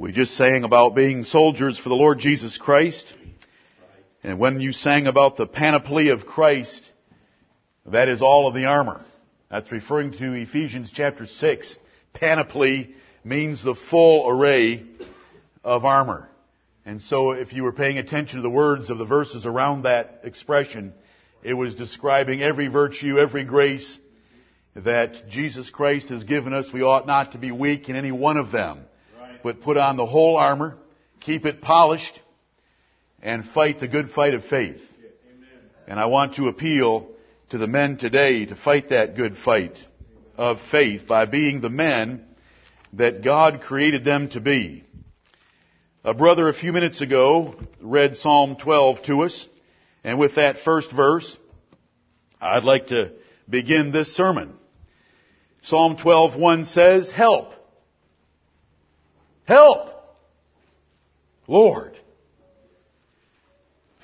We just sang about being soldiers for the Lord Jesus Christ. And when you sang about the panoply of Christ, that is all of the armor. That's referring to Ephesians chapter 6. Panoply means the full array of armor. And so if you were paying attention to the words of the verses around that expression, it was describing every virtue, every grace that Jesus Christ has given us. We ought not to be weak in any one of them. But put on the whole armor, keep it polished, and fight the good fight of faith. And I want to appeal to the men today to fight that good fight of faith by being the men that God created them to be. A brother a few minutes ago read Psalm 12 to us, and with that first verse, I'd like to begin this sermon. Psalm 12:1 says, "Help. Help. Lord.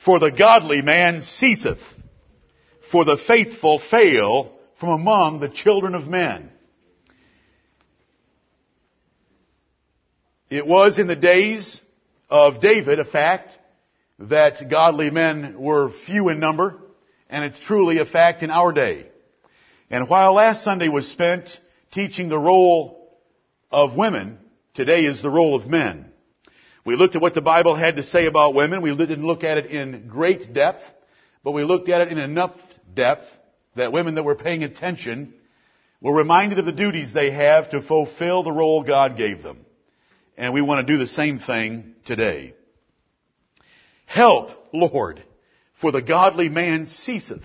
For the godly man ceaseth, for the faithful fail from among the children of men." It was in the days of David a fact that godly men were few in number, and it's truly a fact in our day. And while last Sunday was spent teaching the role of women, today is the role of men. We looked at what the Bible had to say about women. We didn't look at it in great depth, but we looked at it in enough depth that women that were paying attention were reminded of the duties they have to fulfill the role God gave them. And we want to do the same thing today. Help, Lord, for the godly man ceaseth,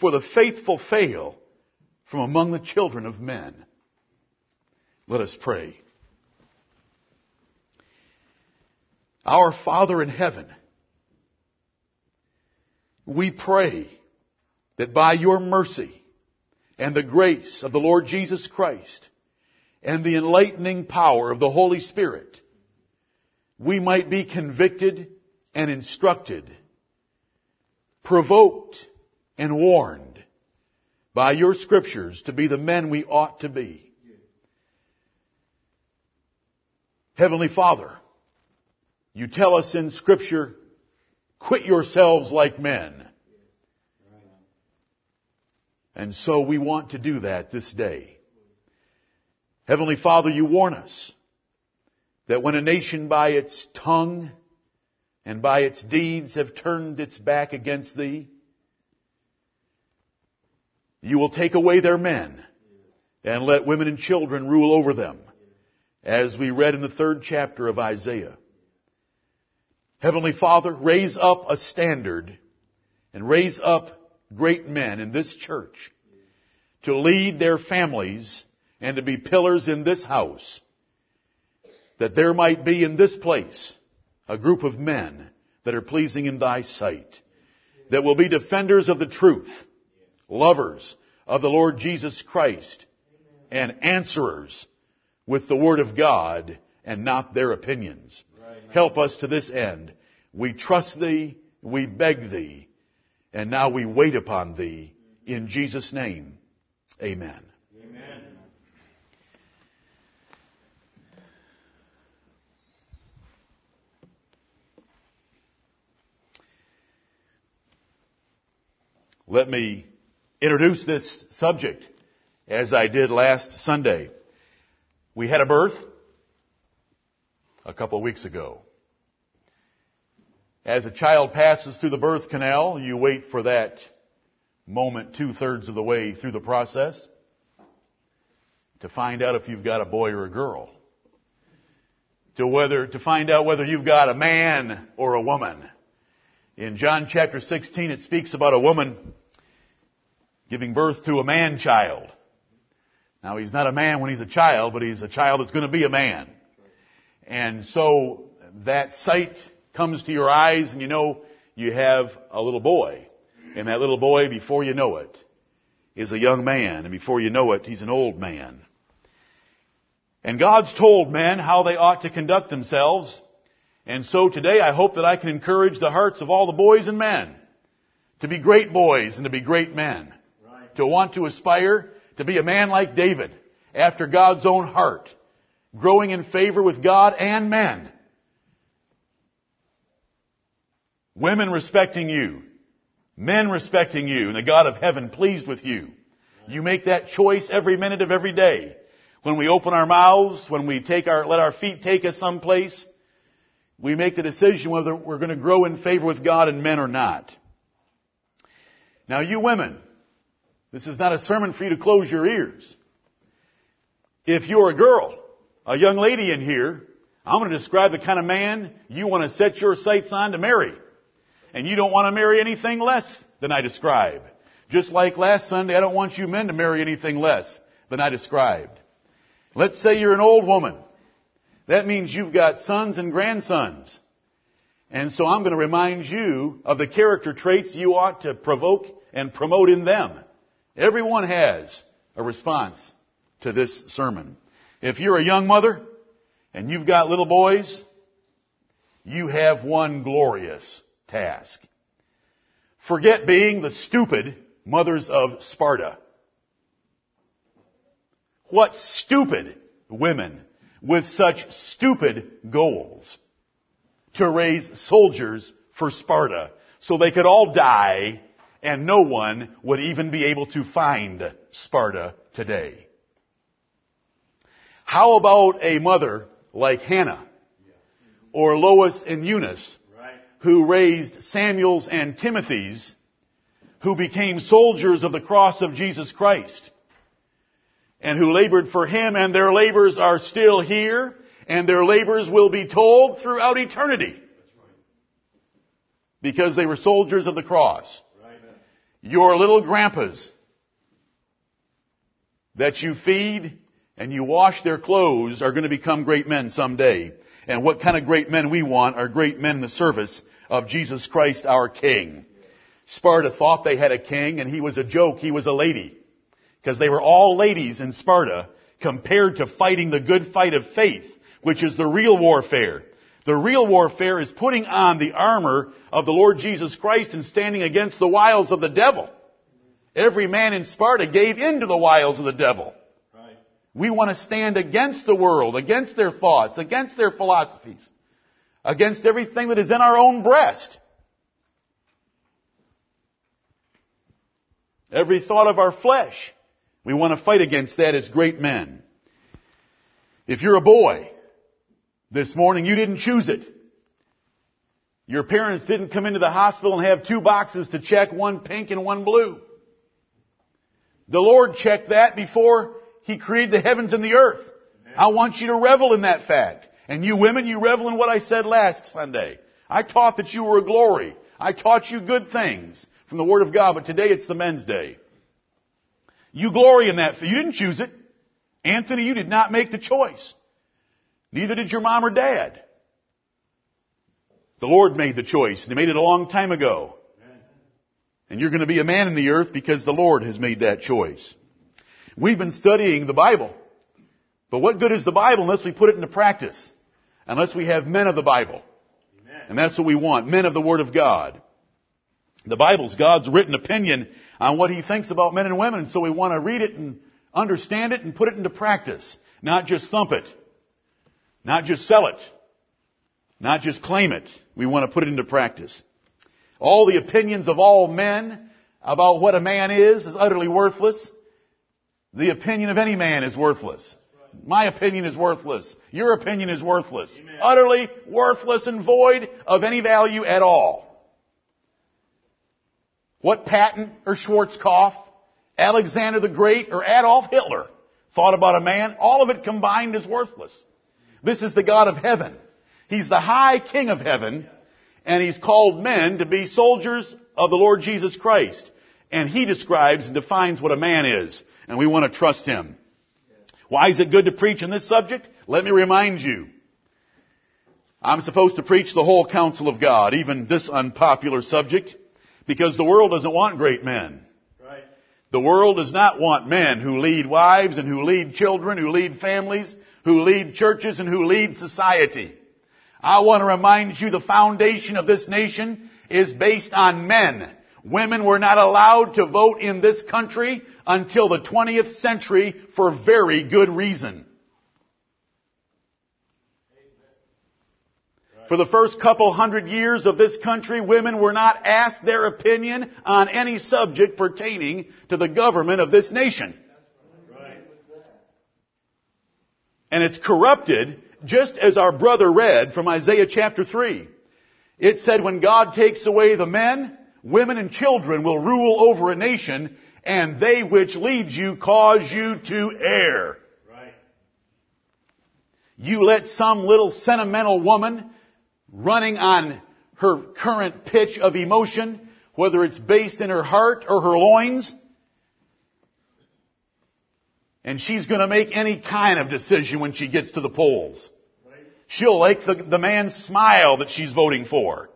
for the faithful fail from among the children of men. Let us pray. Our Father in heaven, we pray that by your mercy and the grace of the Lord Jesus Christ, and the enlightening power of the Holy Spirit, we might be convicted and instructed, provoked and warned by your scriptures to be the men we ought to be. Heavenly Father, you tell us in scripture, quit yourselves like men. And so we want to do that this day. Heavenly Father, you warn us that when a nation by its tongue and by its deeds have turned its back against thee, you will take away their men and let women and children rule over them, as we read in the third chapter of Isaiah. Heavenly Father, raise up a standard and raise up great men in this church to lead their families and to be pillars in this house, that there might be in this place a group of men that are pleasing in thy sight, that will be defenders of the truth, lovers of the Lord Jesus Christ, and answerers with the Word of God and not their opinions. Help us to this end. We trust Thee, we beg Thee, and now we wait upon Thee. In Jesus' name, Amen. Amen. Let me introduce this subject as I did last Sunday. We had a birth a couple of weeks ago. As a child passes through the birth canal, you wait for that moment two thirds of the way through the process to find out if you've got a boy or a girl. To whether, to find out whether you've got a man or a woman. In John chapter 16, it speaks about a woman giving birth to a man child. Now he's not a man when he's a child, but he's a child that's going to be a man. And so that sight comes to your eyes and you know you have a little boy. And that little boy, before you know it, is a young man. And before you know it, he's an old man. And God's told men how they ought to conduct themselves and so today I hope that I can encourage the hearts of all the boys and men to be great boys and to be great men. Right. To want to aspire to be a man like David after God's own heart. Growing in favor with God and men. Women respecting you. Men respecting you and the God of heaven pleased with you. You make that choice every minute of every day. When we open our mouths, when we take our, let our feet take us someplace, we make the decision whether we're going to grow in favor with God and men or not. Now you women, this is not a sermon for you to close your ears. If you're a girl, a young lady in here, I'm going to describe the kind of man you want to set your sights on to marry. And you don't want to marry anything less than I describe. Just like last Sunday, I don't want you men to marry anything less than I described. Let's say you're an old woman. That means you've got sons and grandsons. And so I'm going to remind you of the character traits you ought to provoke and promote in them. Everyone has a response to this sermon. If you're a young mother and you've got little boys, you have one glorious task. Forget being the stupid mothers of Sparta. What stupid women with such stupid goals to raise soldiers for Sparta so they could all die and no one would even be able to find Sparta today. How about a mother like Hannah or Lois and Eunice who raised Samuel's and Timothy's who became soldiers of the cross of Jesus Christ? and who labored for him and their labors are still here and their labors will be told throughout eternity. Because they were soldiers of the cross. Your little grandpas that you feed and you wash their clothes are going to become great men someday. And what kind of great men we want are great men in the service of Jesus Christ our King. Sparta thought they had a king and he was a joke. He was a lady because they were all ladies in Sparta compared to fighting the good fight of faith, which is the real warfare. The real warfare is putting on the armor of the Lord Jesus Christ and standing against the wiles of the devil. Every man in Sparta gave in to the wiles of the devil. We want to stand against the world, against their thoughts, against their philosophies, against everything that is in our own breast. Every thought of our flesh. We want to fight against that as great men. If you're a boy, this morning you didn't choose it. Your parents didn't come into the hospital and have two boxes to check, one pink and one blue. The Lord checked that before He created the heavens and the earth. I want you to revel in that fact. And you women, you revel in what I said last Sunday. I taught that you were a glory. I taught you good things from the Word of God, but today it's the men's day. You glory in that. You didn't choose it. Anthony, you did not make the choice. Neither did your mom or dad. The Lord made the choice, and He made it a long time ago. And you're going to be a man in the earth because the Lord has made that choice. We've been studying the Bible. But what good is the Bible unless we put it into practice? Unless we have men of the Bible. Amen. And that's what we want. Men of the Word of God. The Bible's God's written opinion on what he thinks about men and women. So we want to read it and understand it and put it into practice. Not just thump it. Not just sell it. Not just claim it. We want to put it into practice. All the opinions of all men about what a man is is utterly worthless. The opinion of any man is worthless. My opinion is worthless. Your opinion is worthless. Amen. Utterly worthless and void of any value at all. What Patton or Schwarzkopf, Alexander the Great or Adolf Hitler thought about a man, all of it combined is worthless. This is the God of heaven. He's the high king of heaven, and he's called men to be soldiers of the Lord Jesus Christ. And he describes and defines what a man is, and we want to trust him. Why is it good to preach on this subject? Let me remind you. I'm supposed to preach the whole counsel of God, even this unpopular subject. Because the world doesn't want great men. Right. The world does not want men who lead wives and who lead children, who lead families, who lead churches and who lead society. I want to remind you the foundation of this nation is based on men. Women were not allowed to vote in this country until the 20th century for very good reason. For the first couple hundred years of this country, women were not asked their opinion on any subject pertaining to the government of this nation. And it's corrupted, just as our brother read from Isaiah chapter 3. It said when God takes away the men, women and children will rule over a nation, and they which lead you cause you to err. Right. You let some little sentimental woman running on her current pitch of emotion, whether it's based in her heart or her loins, and she's going to make any kind of decision when she gets to the polls. She'll like the, the man's smile that she's voting for.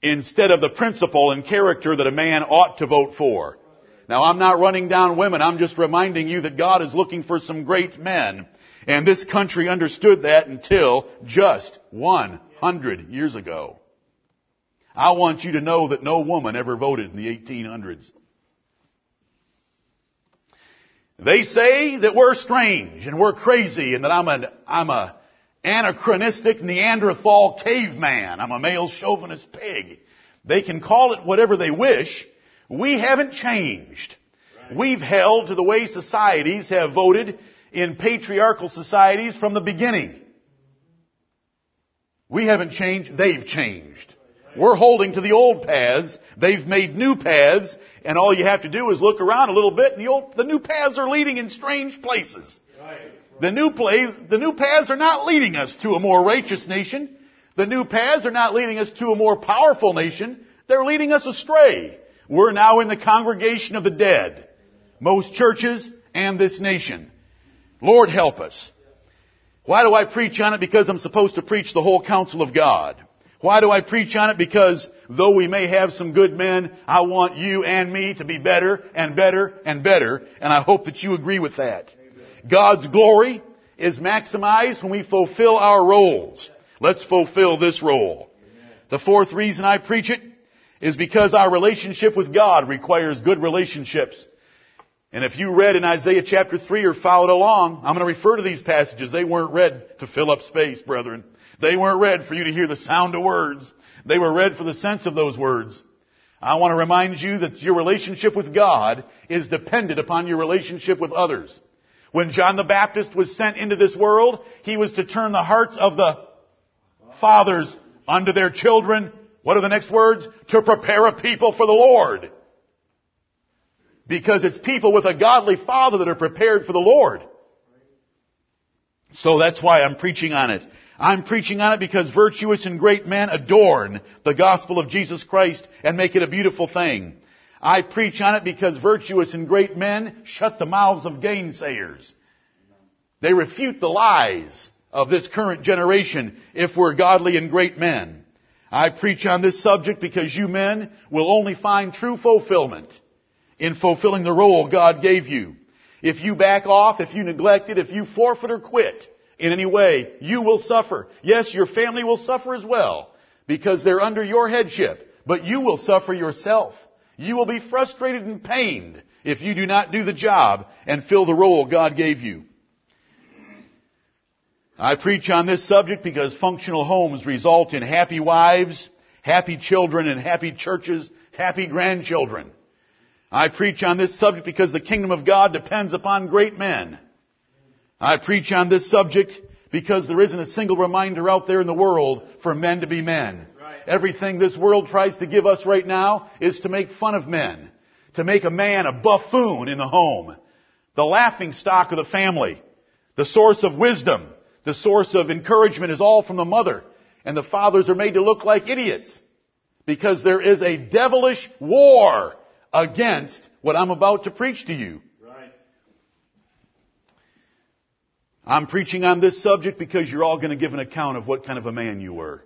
Instead of the principle and character that a man ought to vote for. Now I'm not running down women, I'm just reminding you that God is looking for some great men. And this country understood that until just 100 years ago. I want you to know that no woman ever voted in the 1800s. They say that we're strange and we're crazy and that I'm an, I'm a anachronistic Neanderthal caveman. I'm a male chauvinist pig. They can call it whatever they wish. We haven't changed. We've held to the way societies have voted in patriarchal societies from the beginning. We haven't changed, they've changed. We're holding to the old paths. They've made new paths, and all you have to do is look around a little bit, and the old, the new paths are leading in strange places. The new plays, the new paths are not leading us to a more righteous nation. The new paths are not leading us to a more powerful nation. They're leading us astray. We're now in the congregation of the dead. Most churches and this nation. Lord help us. Why do I preach on it? Because I'm supposed to preach the whole counsel of God. Why do I preach on it? Because though we may have some good men, I want you and me to be better and better and better, and I hope that you agree with that. God's glory is maximized when we fulfill our roles. Let's fulfill this role. The fourth reason I preach it is because our relationship with God requires good relationships. And if you read in Isaiah chapter 3 or followed along, I'm going to refer to these passages. They weren't read to fill up space, brethren. They weren't read for you to hear the sound of words. They were read for the sense of those words. I want to remind you that your relationship with God is dependent upon your relationship with others. When John the Baptist was sent into this world, he was to turn the hearts of the fathers unto their children. What are the next words? To prepare a people for the Lord. Because it's people with a godly father that are prepared for the Lord. So that's why I'm preaching on it. I'm preaching on it because virtuous and great men adorn the gospel of Jesus Christ and make it a beautiful thing. I preach on it because virtuous and great men shut the mouths of gainsayers. They refute the lies of this current generation if we're godly and great men. I preach on this subject because you men will only find true fulfillment in fulfilling the role God gave you. If you back off, if you neglect it, if you forfeit or quit, in any way, you will suffer. Yes, your family will suffer as well because they're under your headship, but you will suffer yourself. You will be frustrated and pained if you do not do the job and fill the role God gave you. I preach on this subject because functional homes result in happy wives, happy children, and happy churches, happy grandchildren. I preach on this subject because the kingdom of God depends upon great men. I preach on this subject because there isn't a single reminder out there in the world for men to be men. Everything this world tries to give us right now is to make fun of men. To make a man a buffoon in the home. The laughing stock of the family. The source of wisdom. The source of encouragement is all from the mother. And the fathers are made to look like idiots. Because there is a devilish war against what I'm about to preach to you. Right. I'm preaching on this subject because you're all going to give an account of what kind of a man you were.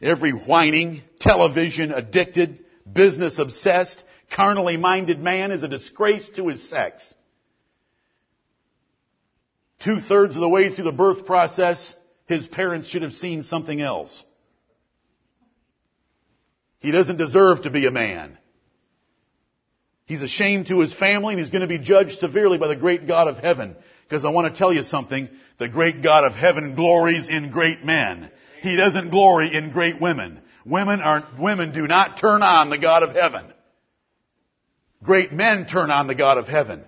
Every whining, television addicted, business obsessed, carnally minded man is a disgrace to his sex. Two thirds of the way through the birth process, his parents should have seen something else. He doesn't deserve to be a man. He's ashamed to his family and he's going to be judged severely by the great God of heaven. Because I want to tell you something. The great God of heaven glories in great men. He doesn't glory in great women. Women are, women do not turn on the God of heaven. Great men turn on the God of heaven.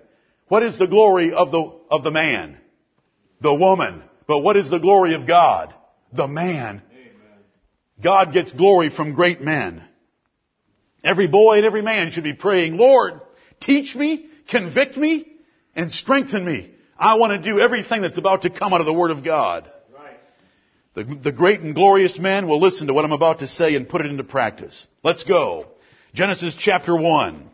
What is the glory of the, of the man? The woman. But what is the glory of God? The man. God gets glory from great men. Every boy and every man should be praying, Lord, teach me, convict me, and strengthen me. I want to do everything that's about to come out of the Word of God. The, the great and glorious man will listen to what I'm about to say and put it into practice. Let's go. Genesis chapter 1.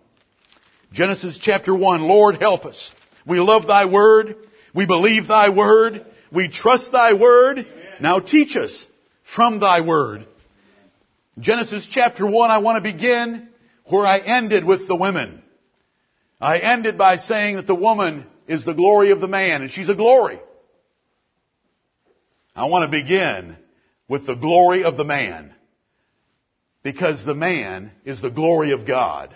Genesis chapter 1. Lord help us. We love thy word. We believe thy word. We trust thy word. Amen. Now teach us from thy word. Genesis chapter 1, I want to begin where I ended with the women. I ended by saying that the woman is the glory of the man, and she's a glory. I want to begin with the glory of the man. Because the man is the glory of God.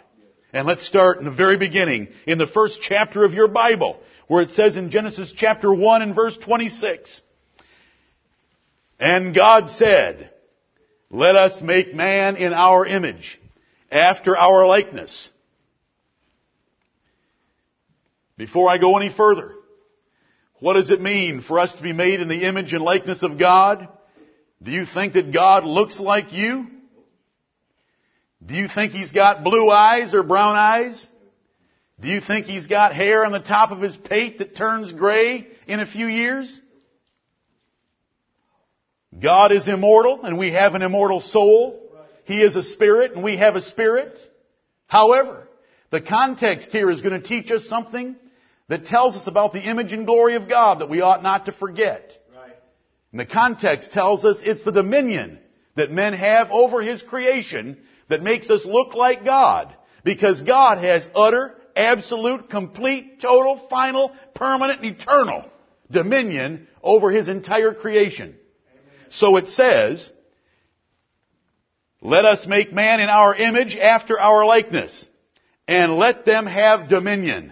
And let's start in the very beginning, in the first chapter of your Bible, where it says in Genesis chapter 1 and verse 26, And God said, Let us make man in our image, after our likeness. Before I go any further, what does it mean for us to be made in the image and likeness of God? Do you think that God looks like you? Do you think He's got blue eyes or brown eyes? Do you think He's got hair on the top of His pate that turns gray in a few years? God is immortal and we have an immortal soul. He is a spirit and we have a spirit. However, the context here is going to teach us something that tells us about the image and glory of God that we ought not to forget. Right. And the context tells us it's the dominion that men have over His creation that makes us look like God. Because God has utter, absolute, complete, total, final, permanent, and eternal dominion over His entire creation. Amen. So it says, let us make man in our image after our likeness, and let them have dominion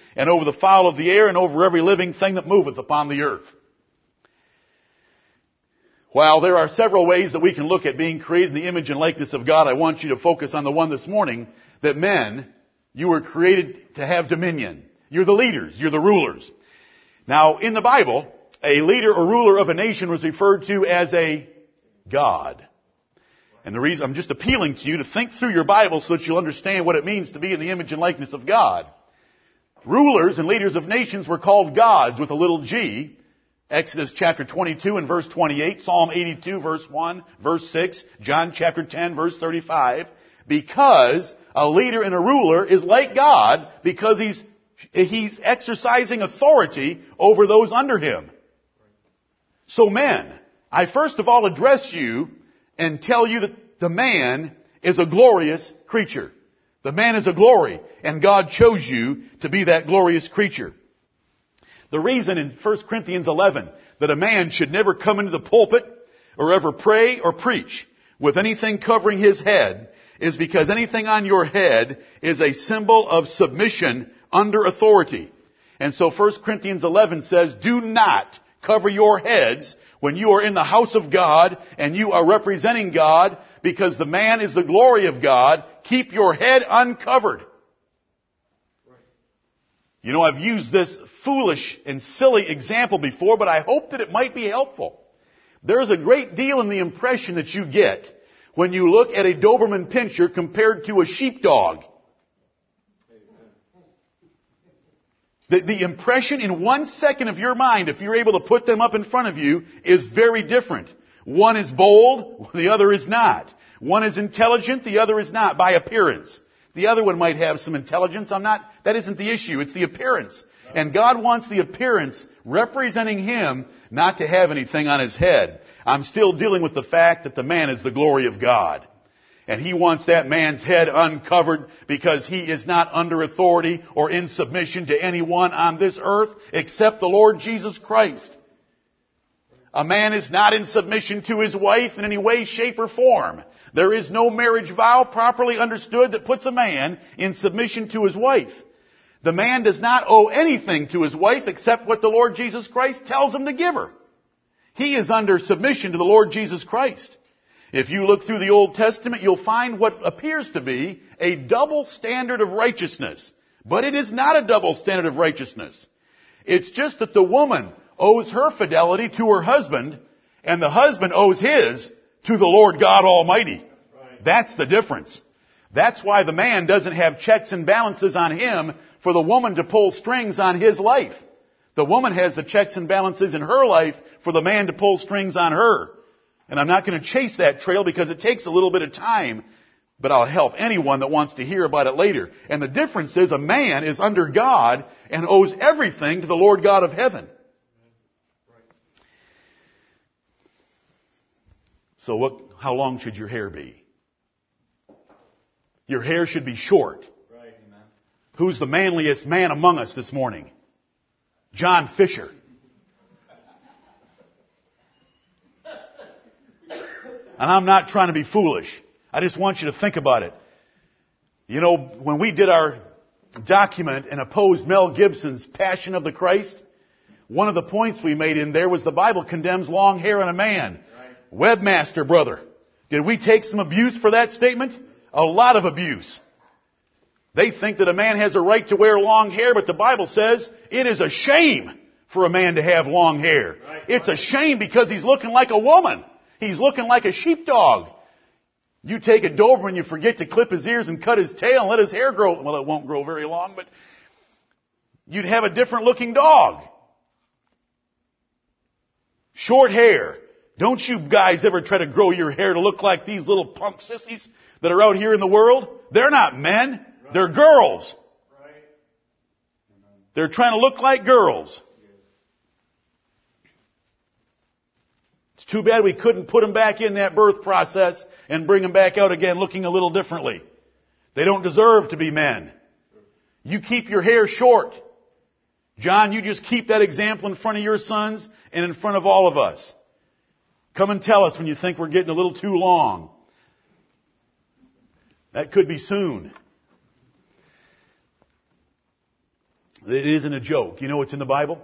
and over the fowl of the air, and over every living thing that moveth upon the earth. While there are several ways that we can look at being created in the image and likeness of God, I want you to focus on the one this morning that men, you were created to have dominion. You're the leaders. You're the rulers. Now, in the Bible, a leader or ruler of a nation was referred to as a God. And the reason, I'm just appealing to you to think through your Bible so that you'll understand what it means to be in the image and likeness of God. Rulers and leaders of nations were called gods with a little g. Exodus chapter 22 and verse 28, Psalm 82 verse 1, verse 6, John chapter 10 verse 35, because a leader and a ruler is like God because he's, he's exercising authority over those under him. So men, I first of all address you and tell you that the man is a glorious creature. The man is a glory, and God chose you to be that glorious creature. The reason in 1 Corinthians 11 that a man should never come into the pulpit or ever pray or preach with anything covering his head is because anything on your head is a symbol of submission under authority. And so 1 Corinthians 11 says, do not cover your heads when you are in the house of God and you are representing God because the man is the glory of God. Keep your head uncovered. You know, I've used this foolish and silly example before, but I hope that it might be helpful. There's a great deal in the impression that you get when you look at a Doberman Pinscher compared to a sheepdog. The, the impression in one second of your mind, if you're able to put them up in front of you, is very different. One is bold, the other is not. One is intelligent, the other is not, by appearance. The other one might have some intelligence. I'm not, that isn't the issue. It's the appearance. And God wants the appearance representing Him not to have anything on His head. I'm still dealing with the fact that the man is the glory of God. And He wants that man's head uncovered because he is not under authority or in submission to anyone on this earth except the Lord Jesus Christ. A man is not in submission to his wife in any way, shape, or form. There is no marriage vow properly understood that puts a man in submission to his wife. The man does not owe anything to his wife except what the Lord Jesus Christ tells him to give her. He is under submission to the Lord Jesus Christ. If you look through the Old Testament, you'll find what appears to be a double standard of righteousness. But it is not a double standard of righteousness. It's just that the woman owes her fidelity to her husband, and the husband owes his to the Lord God Almighty. That's the difference. That's why the man doesn't have checks and balances on him for the woman to pull strings on his life. The woman has the checks and balances in her life for the man to pull strings on her. And I'm not going to chase that trail because it takes a little bit of time, but I'll help anyone that wants to hear about it later. And the difference is a man is under God and owes everything to the Lord God of heaven. So what, how long should your hair be? Your hair should be short. Right. Who's the manliest man among us this morning? John Fisher. And I'm not trying to be foolish. I just want you to think about it. You know, when we did our document and opposed Mel Gibson's Passion of the Christ, one of the points we made in there was the Bible condemns long hair in a man. Webmaster, brother. Did we take some abuse for that statement? A lot of abuse. They think that a man has a right to wear long hair, but the Bible says it is a shame for a man to have long hair. It's a shame because he's looking like a woman. He's looking like a sheepdog. You take a Doberman, you forget to clip his ears and cut his tail and let his hair grow. Well, it won't grow very long, but you'd have a different looking dog. Short hair. Don't you guys ever try to grow your hair to look like these little punk sissies that are out here in the world? They're not men. They're girls. They're trying to look like girls. It's too bad we couldn't put them back in that birth process and bring them back out again looking a little differently. They don't deserve to be men. You keep your hair short. John, you just keep that example in front of your sons and in front of all of us. Come and tell us when you think we're getting a little too long. That could be soon. It isn't a joke. You know what's in the Bible?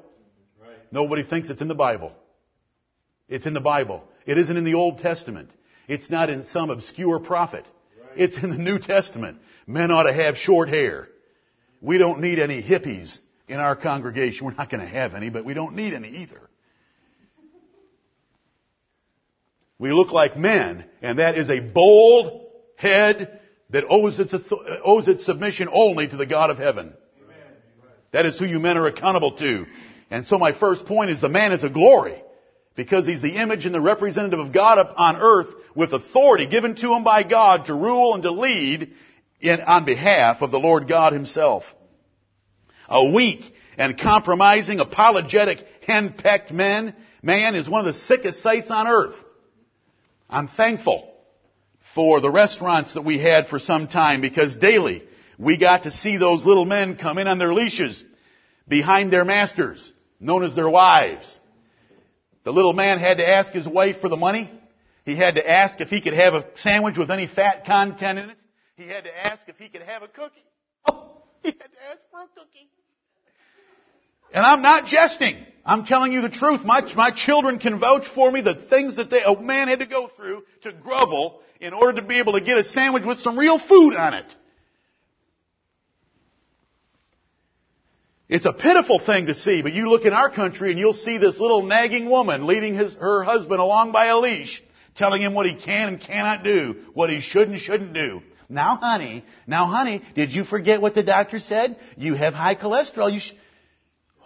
Right. Nobody thinks it's in the Bible. It's in the Bible. It isn't in the Old Testament. It's not in some obscure prophet. Right. It's in the New Testament. Men ought to have short hair. We don't need any hippies in our congregation. We're not going to have any, but we don't need any either. We look like men, and that is a bold head that owes its, owes its submission only to the God of heaven. Amen. That is who you men are accountable to. And so my first point is the man is a glory because he's the image and the representative of God up on earth with authority given to him by God to rule and to lead in, on behalf of the Lord God himself. A weak and compromising, apologetic, henpecked man, man is one of the sickest sights on earth. I'm thankful for the restaurants that we had for some time because daily we got to see those little men come in on their leashes behind their masters, known as their wives. The little man had to ask his wife for the money. He had to ask if he could have a sandwich with any fat content in it. He had to ask if he could have a cookie. Oh, he had to ask for a cookie. And I'm not jesting. I'm telling you the truth. My, my children can vouch for me the things that they, a man had to go through to grovel in order to be able to get a sandwich with some real food on it. It's a pitiful thing to see, but you look in our country and you'll see this little nagging woman leading his, her husband along by a leash, telling him what he can and cannot do, what he should and shouldn't do. Now honey, now honey, did you forget what the doctor said? You have high cholesterol. You sh-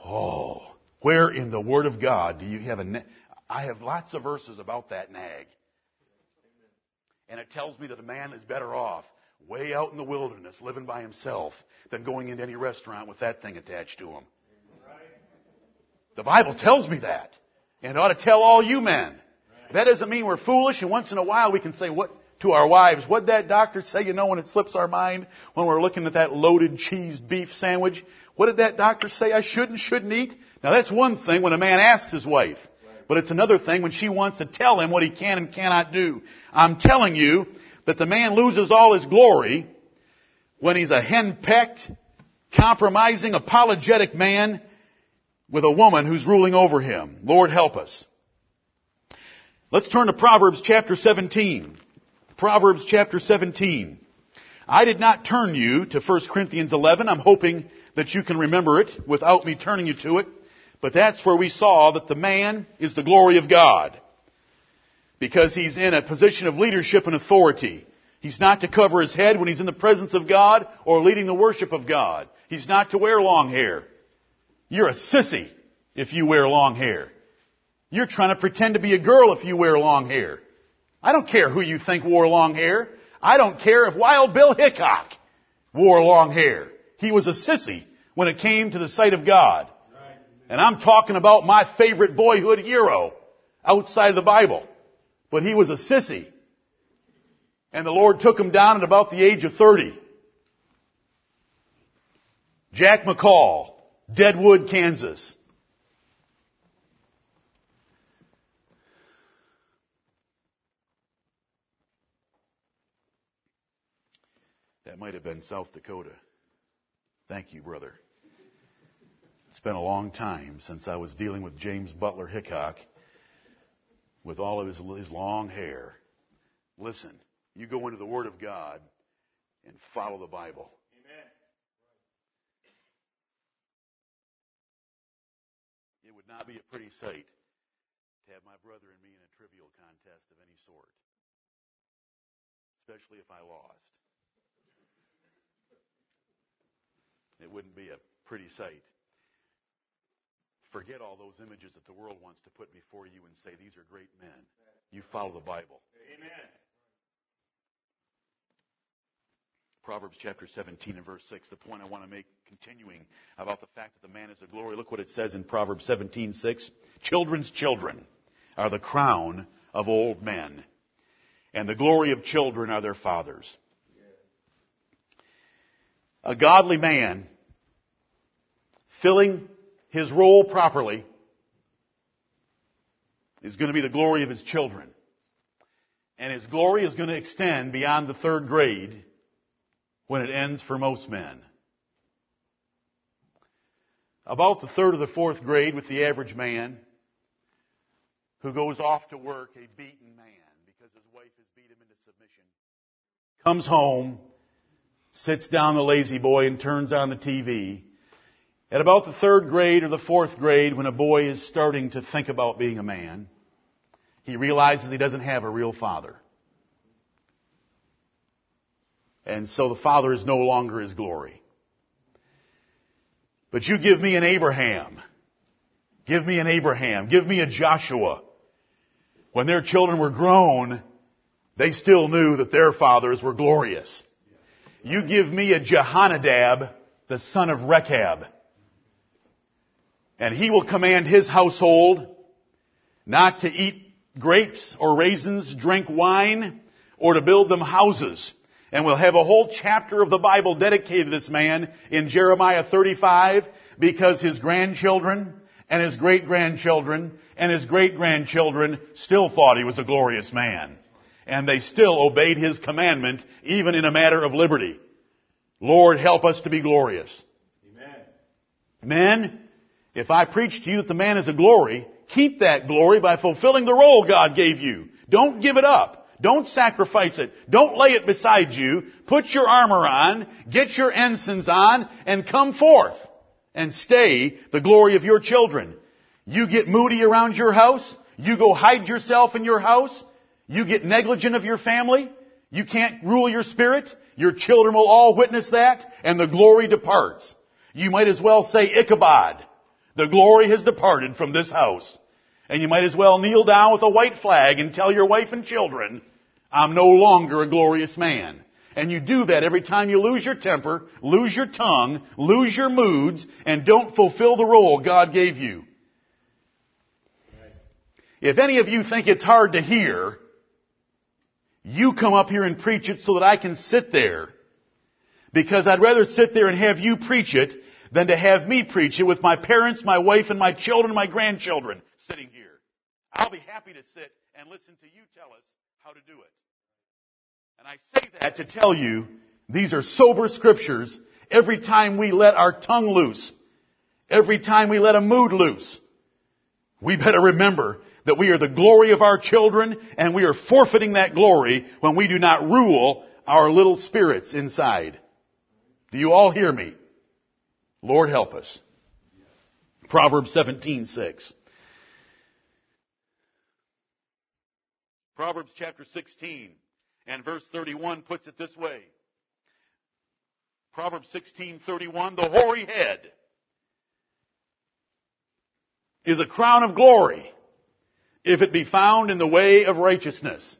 oh, where in the Word of God do you have a, I have lots of verses about that nag. And it tells me that a man is better off way out in the wilderness living by himself than going into any restaurant with that thing attached to him. The Bible tells me that. And it ought to tell all you men. That doesn't mean we're foolish and once in a while we can say what to our wives, what that doctor say, you know, when it slips our mind, when we're looking at that loaded cheese beef sandwich, what did that doctor say I should and shouldn't eat? Now that's one thing when a man asks his wife. But it's another thing when she wants to tell him what he can and cannot do. I'm telling you that the man loses all his glory when he's a henpecked, compromising, apologetic man with a woman who's ruling over him. Lord help us. Let's turn to Proverbs chapter 17. Proverbs chapter 17. I did not turn you to 1 Corinthians 11. I'm hoping that you can remember it without me turning you to it. But that's where we saw that the man is the glory of God. Because he's in a position of leadership and authority. He's not to cover his head when he's in the presence of God or leading the worship of God. He's not to wear long hair. You're a sissy if you wear long hair. You're trying to pretend to be a girl if you wear long hair. I don't care who you think wore long hair. I don't care if Wild Bill Hickok wore long hair. He was a sissy when it came to the sight of God. And I'm talking about my favorite boyhood hero outside of the Bible. But he was a sissy. And the Lord took him down at about the age of 30. Jack McCall, Deadwood, Kansas. That might have been South Dakota. Thank you, brother. It's been a long time since I was dealing with James Butler Hickok with all of his, his long hair. Listen, you go into the Word of God and follow the Bible. Amen. It would not be a pretty sight to have my brother and me in a trivial contest of any sort, especially if I lost. It wouldn't be a pretty sight. Forget all those images that the world wants to put before you and say, these are great men. You follow the Bible. Amen. Proverbs chapter 17 and verse 6, the point I want to make continuing about the fact that the man is a glory. Look what it says in Proverbs 17, 6. Children's children are the crown of old men, and the glory of children are their fathers. A godly man filling his role properly is going to be the glory of his children. And his glory is going to extend beyond the third grade when it ends for most men. About the third or the fourth grade with the average man who goes off to work a beaten man because his wife has beat him into submission, comes home, sits down the lazy boy and turns on the TV at about the third grade or the fourth grade, when a boy is starting to think about being a man, he realizes he doesn't have a real father. And so the father is no longer his glory. But you give me an Abraham. Give me an Abraham. Give me a Joshua. When their children were grown, they still knew that their fathers were glorious. You give me a Jehonadab, the son of Rechab. And he will command his household not to eat grapes or raisins, drink wine, or to build them houses. And we'll have a whole chapter of the Bible dedicated to this man in Jeremiah 35 because his grandchildren and his great grandchildren and his great grandchildren still thought he was a glorious man. And they still obeyed his commandment even in a matter of liberty. Lord, help us to be glorious. Amen. Men, if I preach to you that the man is a glory, keep that glory by fulfilling the role God gave you. Don't give it up. Don't sacrifice it. Don't lay it beside you. Put your armor on, get your ensigns on, and come forth and stay the glory of your children. You get moody around your house. You go hide yourself in your house. You get negligent of your family. You can't rule your spirit. Your children will all witness that, and the glory departs. You might as well say Ichabod. The glory has departed from this house. And you might as well kneel down with a white flag and tell your wife and children, I'm no longer a glorious man. And you do that every time you lose your temper, lose your tongue, lose your moods, and don't fulfill the role God gave you. If any of you think it's hard to hear, you come up here and preach it so that I can sit there. Because I'd rather sit there and have you preach it than to have me preach it with my parents, my wife, and my children, my grandchildren sitting here. I'll be happy to sit and listen to you tell us how to do it. And I say that to tell you these are sober scriptures every time we let our tongue loose, every time we let a mood loose. We better remember that we are the glory of our children and we are forfeiting that glory when we do not rule our little spirits inside. Do you all hear me? Lord help us. Proverbs 17:6. Proverbs chapter 16 and verse 31 puts it this way. Proverbs 16:31 the hoary head is a crown of glory if it be found in the way of righteousness.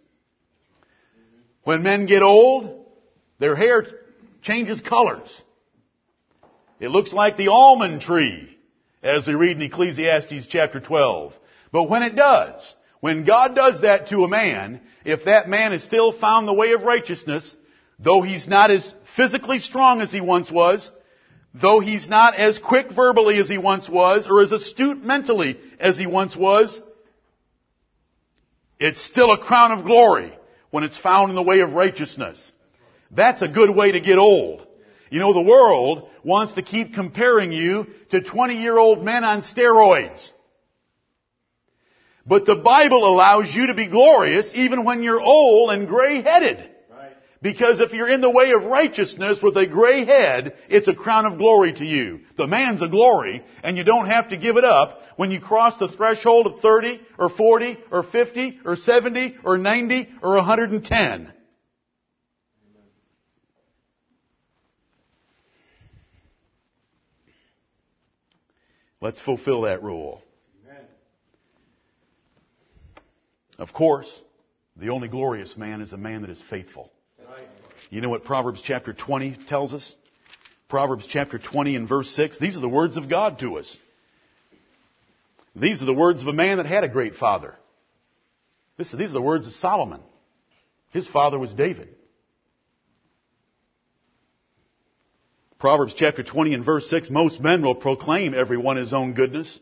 When men get old, their hair changes colors. It looks like the almond tree, as we read in Ecclesiastes chapter 12. But when it does, when God does that to a man, if that man is still found the way of righteousness, though he's not as physically strong as he once was, though he's not as quick verbally as he once was, or as astute mentally as he once was, it's still a crown of glory when it's found in the way of righteousness. That's a good way to get old. You know, the world wants to keep comparing you to 20 year old men on steroids. But the Bible allows you to be glorious even when you're old and gray-headed. Because if you're in the way of righteousness with a gray head, it's a crown of glory to you. The man's a glory, and you don't have to give it up when you cross the threshold of 30 or 40 or 50 or 70 or 90 or 110. Let's fulfill that rule. Of course, the only glorious man is a man that is faithful. You know what Proverbs chapter 20 tells us? Proverbs chapter 20 and verse 6. These are the words of God to us. These are the words of a man that had a great father. These are the words of Solomon. His father was David. Proverbs chapter 20 and verse 6, most men will proclaim everyone his own goodness,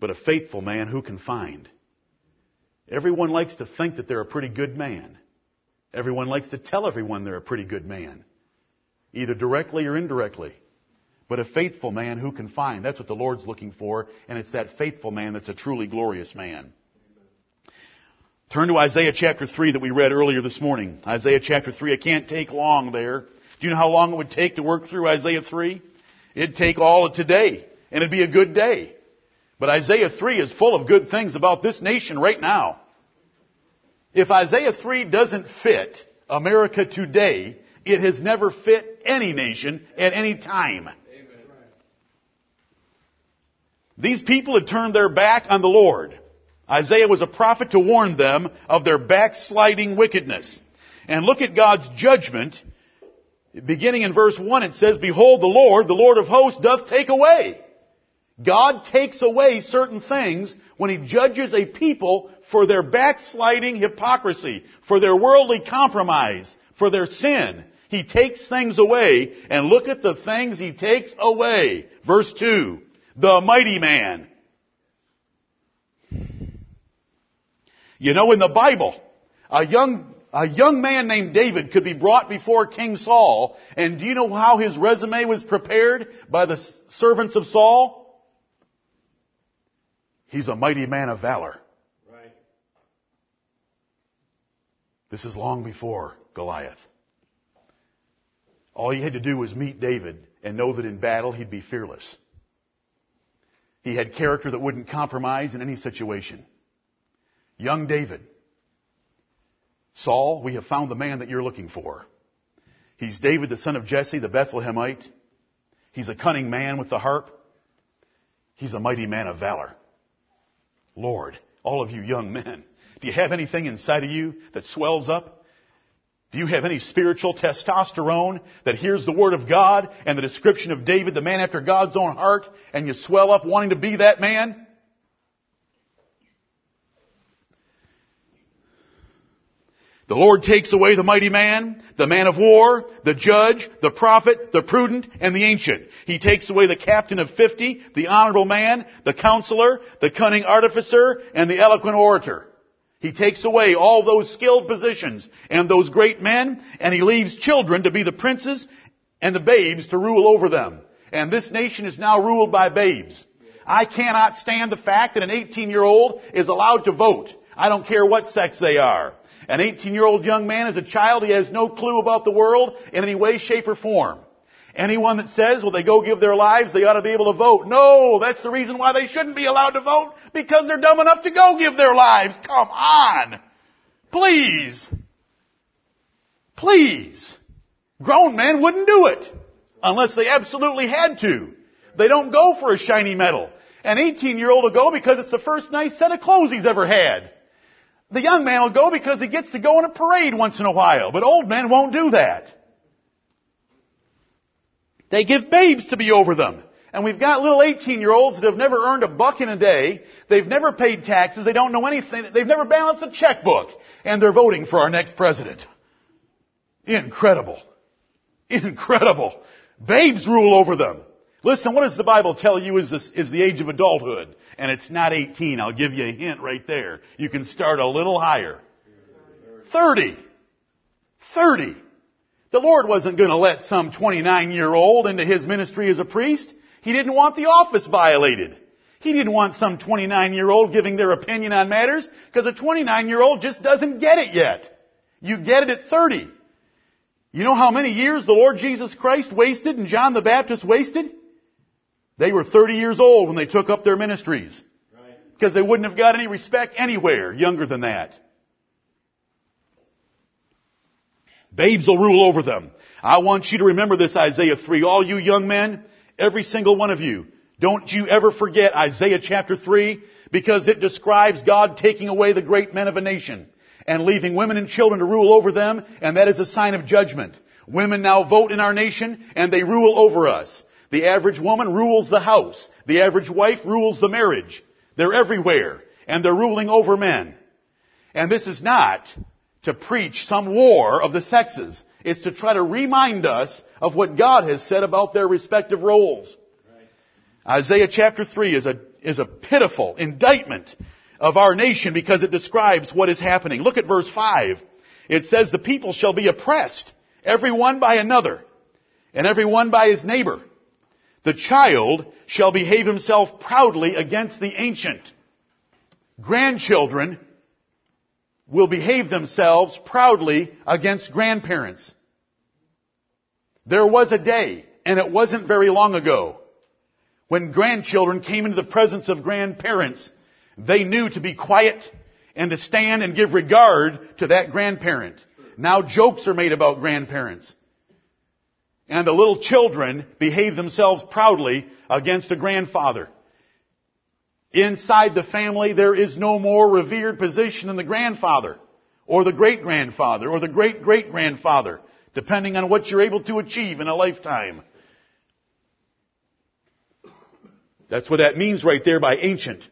but a faithful man who can find? Everyone likes to think that they're a pretty good man. Everyone likes to tell everyone they're a pretty good man, either directly or indirectly. But a faithful man who can find, that's what the Lord's looking for, and it's that faithful man that's a truly glorious man. Turn to Isaiah chapter 3 that we read earlier this morning. Isaiah chapter 3, I can't take long there. Do you know how long it would take to work through Isaiah 3? It'd take all of today, and it'd be a good day. But Isaiah 3 is full of good things about this nation right now. If Isaiah 3 doesn't fit America today, it has never fit any nation at any time. These people had turned their back on the Lord. Isaiah was a prophet to warn them of their backsliding wickedness. And look at God's judgment. Beginning in verse 1, it says, Behold, the Lord, the Lord of hosts, doth take away God takes away certain things when He judges a people for their backsliding hypocrisy, for their worldly compromise, for their sin. He takes things away, and look at the things He takes away. Verse 2, the mighty man. You know, in the Bible, a young, a young man named David could be brought before King Saul, and do you know how his resume was prepared by the servants of Saul? He's a mighty man of valor. Right. This is long before Goliath. All you had to do was meet David and know that in battle he'd be fearless. He had character that wouldn't compromise in any situation. Young David. Saul, we have found the man that you're looking for. He's David, the son of Jesse, the Bethlehemite. He's a cunning man with the harp. He's a mighty man of valor. Lord, all of you young men, do you have anything inside of you that swells up? Do you have any spiritual testosterone that hears the word of God and the description of David, the man after God's own heart, and you swell up wanting to be that man? The Lord takes away the mighty man, the man of war, the judge, the prophet, the prudent, and the ancient. He takes away the captain of fifty, the honorable man, the counselor, the cunning artificer, and the eloquent orator. He takes away all those skilled positions and those great men, and he leaves children to be the princes and the babes to rule over them. And this nation is now ruled by babes. I cannot stand the fact that an 18 year old is allowed to vote. I don't care what sex they are. An 18 year old young man is a child. He has no clue about the world in any way, shape, or form. Anyone that says, well, they go give their lives, they ought to be able to vote. No, that's the reason why they shouldn't be allowed to vote, because they're dumb enough to go give their lives. Come on. Please. Please. Grown men wouldn't do it. Unless they absolutely had to. They don't go for a shiny medal. An 18 year old will go because it's the first nice set of clothes he's ever had. The young man will go because he gets to go in a parade once in a while, but old men won't do that. They give babes to be over them. And we've got little 18 year olds that have never earned a buck in a day. They've never paid taxes. They don't know anything. They've never balanced a checkbook. And they're voting for our next president. Incredible. Incredible. Babes rule over them. Listen, what does the Bible tell you is, this, is the age of adulthood? And it's not 18. I'll give you a hint right there. You can start a little higher. 30. 30. The Lord wasn't going to let some 29 year old into His ministry as a priest. He didn't want the office violated. He didn't want some 29 year old giving their opinion on matters because a 29 year old just doesn't get it yet. You get it at 30. You know how many years the Lord Jesus Christ wasted and John the Baptist wasted? They were 30 years old when they took up their ministries. Because they wouldn't have got any respect anywhere younger than that. Babes will rule over them. I want you to remember this Isaiah 3. All you young men, every single one of you, don't you ever forget Isaiah chapter 3 because it describes God taking away the great men of a nation and leaving women and children to rule over them and that is a sign of judgment. Women now vote in our nation and they rule over us. The average woman rules the house. The average wife rules the marriage. They're everywhere. And they're ruling over men. And this is not to preach some war of the sexes. It's to try to remind us of what God has said about their respective roles. Right. Isaiah chapter 3 is a, is a pitiful indictment of our nation because it describes what is happening. Look at verse 5. It says, the people shall be oppressed, every one by another, and every one by his neighbor. The child shall behave himself proudly against the ancient. Grandchildren will behave themselves proudly against grandparents. There was a day, and it wasn't very long ago, when grandchildren came into the presence of grandparents, they knew to be quiet and to stand and give regard to that grandparent. Now jokes are made about grandparents and the little children behave themselves proudly against a grandfather. Inside the family, there is no more revered position than the grandfather, or the great grandfather, or the great great grandfather, depending on what you're able to achieve in a lifetime. That's what that means right there by ancient.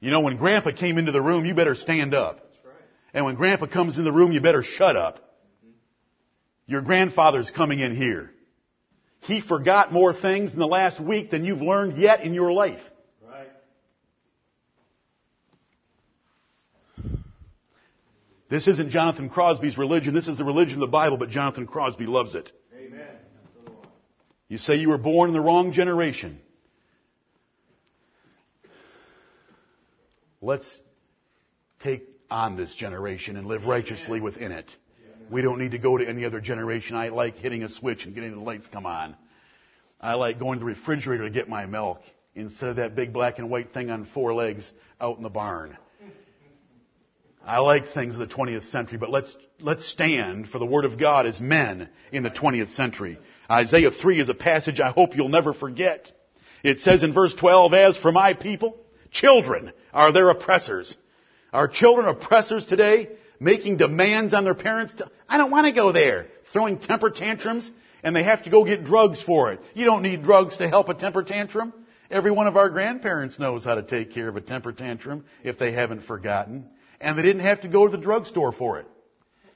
You know, when grandpa came into the room, you better stand up. And when grandpa comes in the room, you better shut up. Your grandfather's coming in here. He forgot more things in the last week than you've learned yet in your life. Right. This isn't Jonathan Crosby's religion. This is the religion of the Bible, but Jonathan Crosby loves it. Amen. You say you were born in the wrong generation. Let's take on this generation and live righteously within it. We don't need to go to any other generation. I like hitting a switch and getting the lights come on. I like going to the refrigerator to get my milk instead of that big black and white thing on four legs out in the barn. I like things of the 20th century, but let's, let's stand for the Word of God as men in the 20th century. Isaiah 3 is a passage I hope you'll never forget. It says in verse 12, As for my people, children are their oppressors. Are children oppressors today? Making demands on their parents. To, I don't want to go there. Throwing temper tantrums, and they have to go get drugs for it. You don't need drugs to help a temper tantrum. Every one of our grandparents knows how to take care of a temper tantrum if they haven't forgotten. and they didn't have to go to the drugstore for it.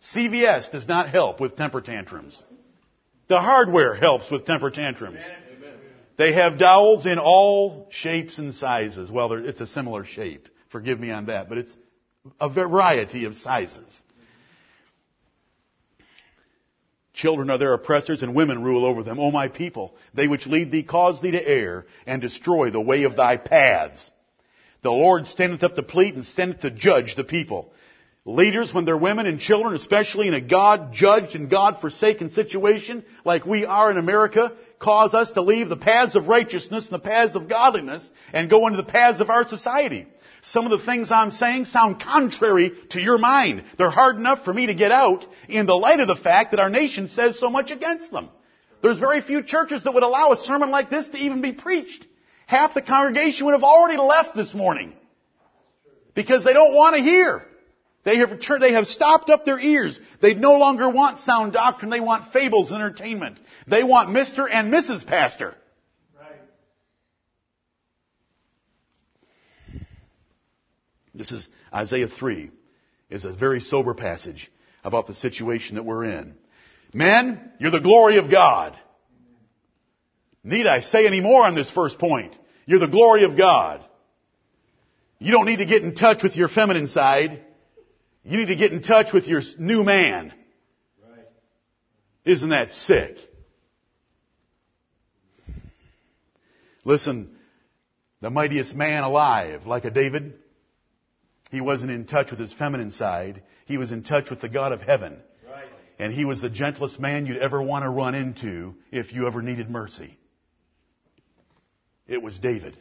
CVS does not help with temper tantrums. The hardware helps with temper tantrums. They have dowels in all shapes and sizes. Well, it's a similar shape. Forgive me on that, but it's a variety of sizes. Children are their oppressors and women rule over them. O my people, they which lead thee cause thee to err and destroy the way of thy paths. The Lord standeth up to plead and standeth to judge the people. Leaders, when they're women and children, especially in a God-judged and God-forsaken situation like we are in America, cause us to leave the paths of righteousness and the paths of godliness and go into the paths of our society. Some of the things I'm saying sound contrary to your mind. They're hard enough for me to get out in the light of the fact that our nation says so much against them. There's very few churches that would allow a sermon like this to even be preached. Half the congregation would have already left this morning because they don't want to hear. They have, they have stopped up their ears. They no longer want sound doctrine. They want fables and entertainment. They want Mr. and Mrs. Pastor. This is Isaiah 3 is a very sober passage about the situation that we're in. Men, you're the glory of God. Need I say any more on this first point? You're the glory of God. You don't need to get in touch with your feminine side. You need to get in touch with your new man. Isn't that sick? Listen, the mightiest man alive, like a David, he wasn't in touch with his feminine side. He was in touch with the God of heaven. Right. And he was the gentlest man you'd ever want to run into if you ever needed mercy. It was David.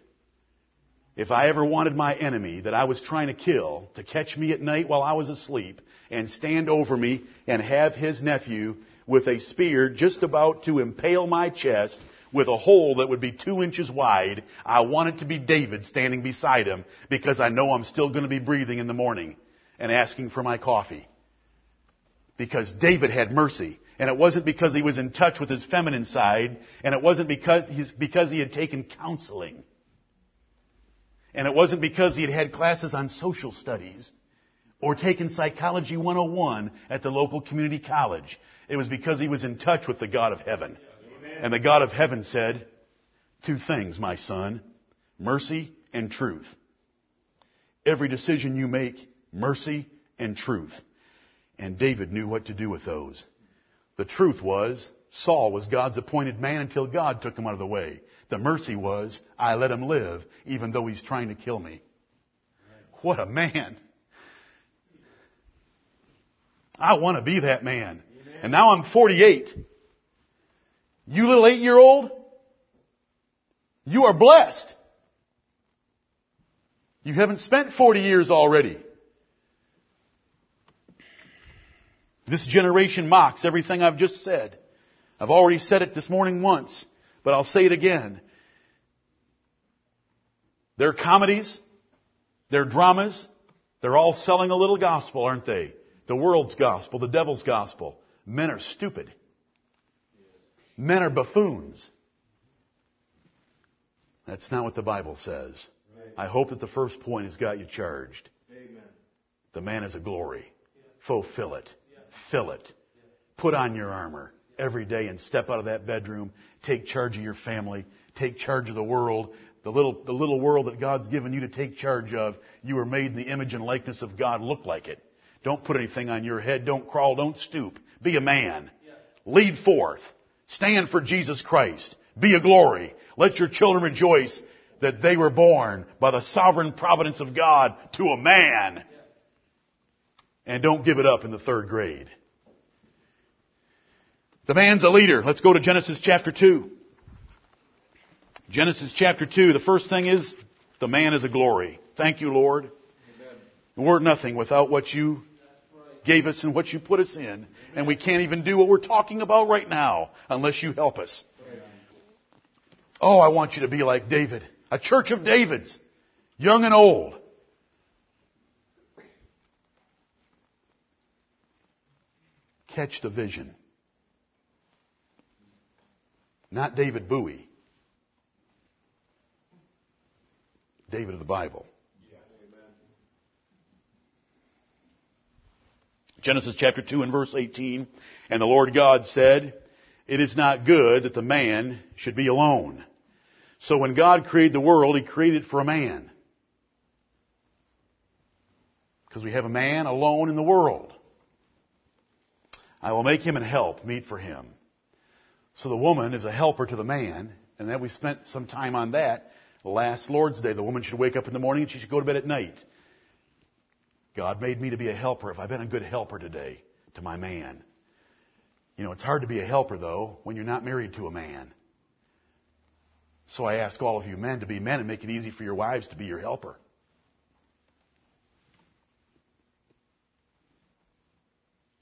If I ever wanted my enemy that I was trying to kill to catch me at night while I was asleep and stand over me and have his nephew with a spear just about to impale my chest with a hole that would be two inches wide. I want it to be David standing beside him because I know I'm still going to be breathing in the morning and asking for my coffee. Because David had mercy. And it wasn't because he was in touch with his feminine side, and it wasn't because, because he had taken counseling. And it wasn't because he had had classes on social studies or taken Psychology 101 at the local community college. It was because he was in touch with the God of heaven. And the God of heaven said, Two things, my son mercy and truth. Every decision you make, mercy and truth. And David knew what to do with those. The truth was, Saul was God's appointed man until God took him out of the way. The mercy was, I let him live, even though he's trying to kill me. What a man. I want to be that man. And now I'm 48. You little eight year old, you are blessed. You haven't spent 40 years already. This generation mocks everything I've just said. I've already said it this morning once, but I'll say it again. Their comedies, their dramas, they're all selling a little gospel, aren't they? The world's gospel, the devil's gospel. Men are stupid. Men are buffoons. That's not what the Bible says. Right. I hope that the first point has got you charged. Amen. The man is a glory. Yeah. Fulfill it. Yeah. Fill it. Yeah. Put on your armor every day and step out of that bedroom. Take charge of your family. Take charge of the world. The little, the little world that God's given you to take charge of. You were made in the image and likeness of God. Look like it. Don't put anything on your head. Don't crawl. Don't stoop. Be a man. Lead forth. Stand for Jesus Christ. Be a glory. Let your children rejoice that they were born by the sovereign providence of God to a man. And don't give it up in the third grade. The man's a leader. Let's go to Genesis chapter 2. Genesis chapter 2, the first thing is the man is a glory. Thank you, Lord. Amen. We're nothing without what you gave us and what you put us in. And we can't even do what we're talking about right now unless you help us. Oh, I want you to be like David. A church of Davids. Young and old. Catch the vision. Not David Bowie. David of the Bible. Genesis chapter 2 and verse 18. And the Lord God said, It is not good that the man should be alone. So when God created the world, He created it for a man. Because we have a man alone in the world. I will make him an help meet for him. So the woman is a helper to the man, and then we spent some time on that last Lord's Day. The woman should wake up in the morning and she should go to bed at night. God made me to be a helper. If I've been a good helper today to my man? You know, it's hard to be a helper though when you're not married to a man. So I ask all of you men to be men and make it easy for your wives to be your helper.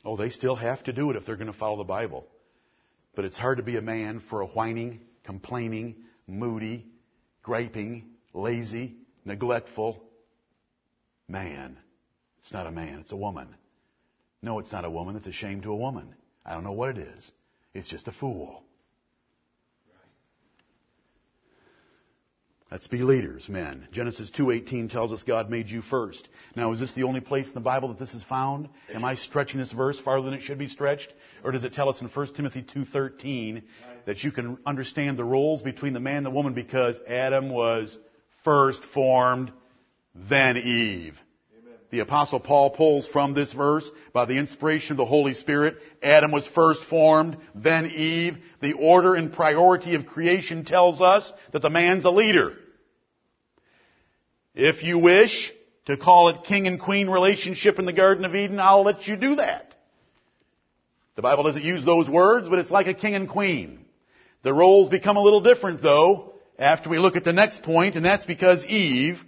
Oh, they still have to do it if they're going to follow the Bible. But it's hard to be a man for a whining, complaining, moody, griping, lazy, neglectful man. It's not a man, it's a woman. No, it's not a woman, it's a shame to a woman. I don't know what it is. It's just a fool. Let's be leaders, men. Genesis 2:18 tells us God made you first. Now, is this the only place in the Bible that this is found? Am I stretching this verse farther than it should be stretched? Or does it tell us in 1 Timothy 2:13 that you can understand the roles between the man and the woman because Adam was first formed, then Eve? The apostle Paul pulls from this verse by the inspiration of the Holy Spirit. Adam was first formed, then Eve. The order and priority of creation tells us that the man's a leader. If you wish to call it king and queen relationship in the Garden of Eden, I'll let you do that. The Bible doesn't use those words, but it's like a king and queen. The roles become a little different though after we look at the next point, and that's because Eve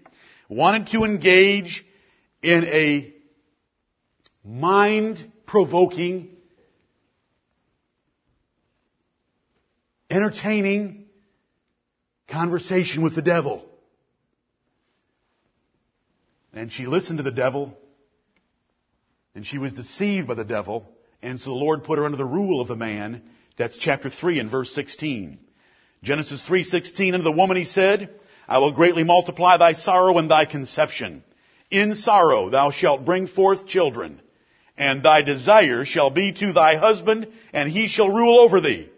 wanted to engage in a mind provoking, entertaining conversation with the devil. And she listened to the devil, and she was deceived by the devil, and so the Lord put her under the rule of the man. That's chapter 3 and verse 16. Genesis 3:16 unto the woman he said, I will greatly multiply thy sorrow and thy conception. In sorrow thou shalt bring forth children, and thy desire shall be to thy husband, and he shall rule over thee.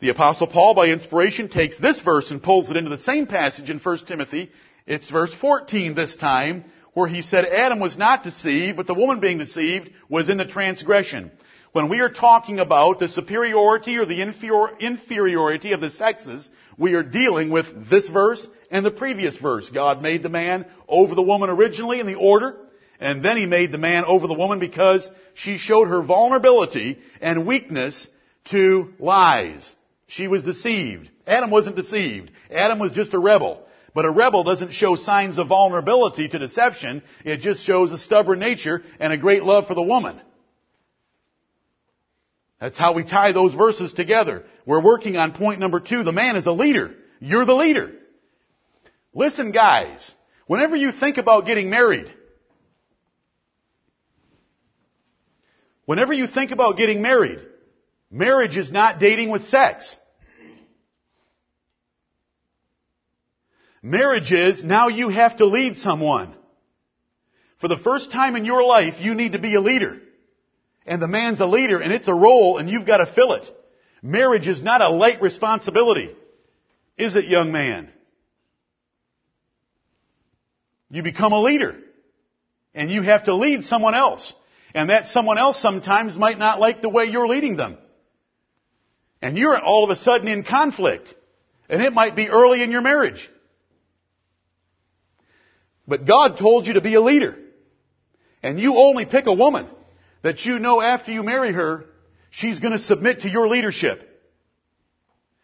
The apostle Paul, by inspiration, takes this verse and pulls it into the same passage in 1 Timothy it's verse 14 this time, where he said Adam was not deceived, but the woman being deceived was in the transgression. When we are talking about the superiority or the inferiority of the sexes, we are dealing with this verse and the previous verse. God made the man over the woman originally in the order, and then he made the man over the woman because she showed her vulnerability and weakness to lies. She was deceived. Adam wasn't deceived. Adam was just a rebel. But a rebel doesn't show signs of vulnerability to deception. It just shows a stubborn nature and a great love for the woman. That's how we tie those verses together. We're working on point number two. The man is a leader. You're the leader. Listen guys, whenever you think about getting married, whenever you think about getting married, marriage is not dating with sex. Marriage is now you have to lead someone. For the first time in your life, you need to be a leader. And the man's a leader and it's a role and you've got to fill it. Marriage is not a light responsibility. Is it, young man? You become a leader. And you have to lead someone else. And that someone else sometimes might not like the way you're leading them. And you're all of a sudden in conflict. And it might be early in your marriage. But God told you to be a leader. And you only pick a woman that you know after you marry her, she's going to submit to your leadership.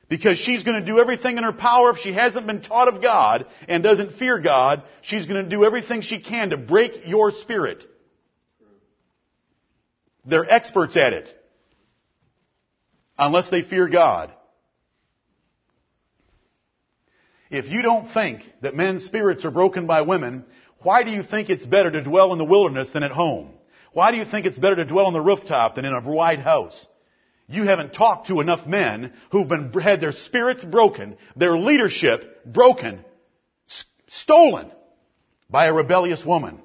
Because she's going to do everything in her power if she hasn't been taught of God and doesn't fear God, she's going to do everything she can to break your spirit. They're experts at it. Unless they fear God. If you don't think that men's spirits are broken by women, why do you think it's better to dwell in the wilderness than at home? Why do you think it's better to dwell on the rooftop than in a White House? You haven't talked to enough men who've been, had their spirits broken, their leadership broken, stolen by a rebellious woman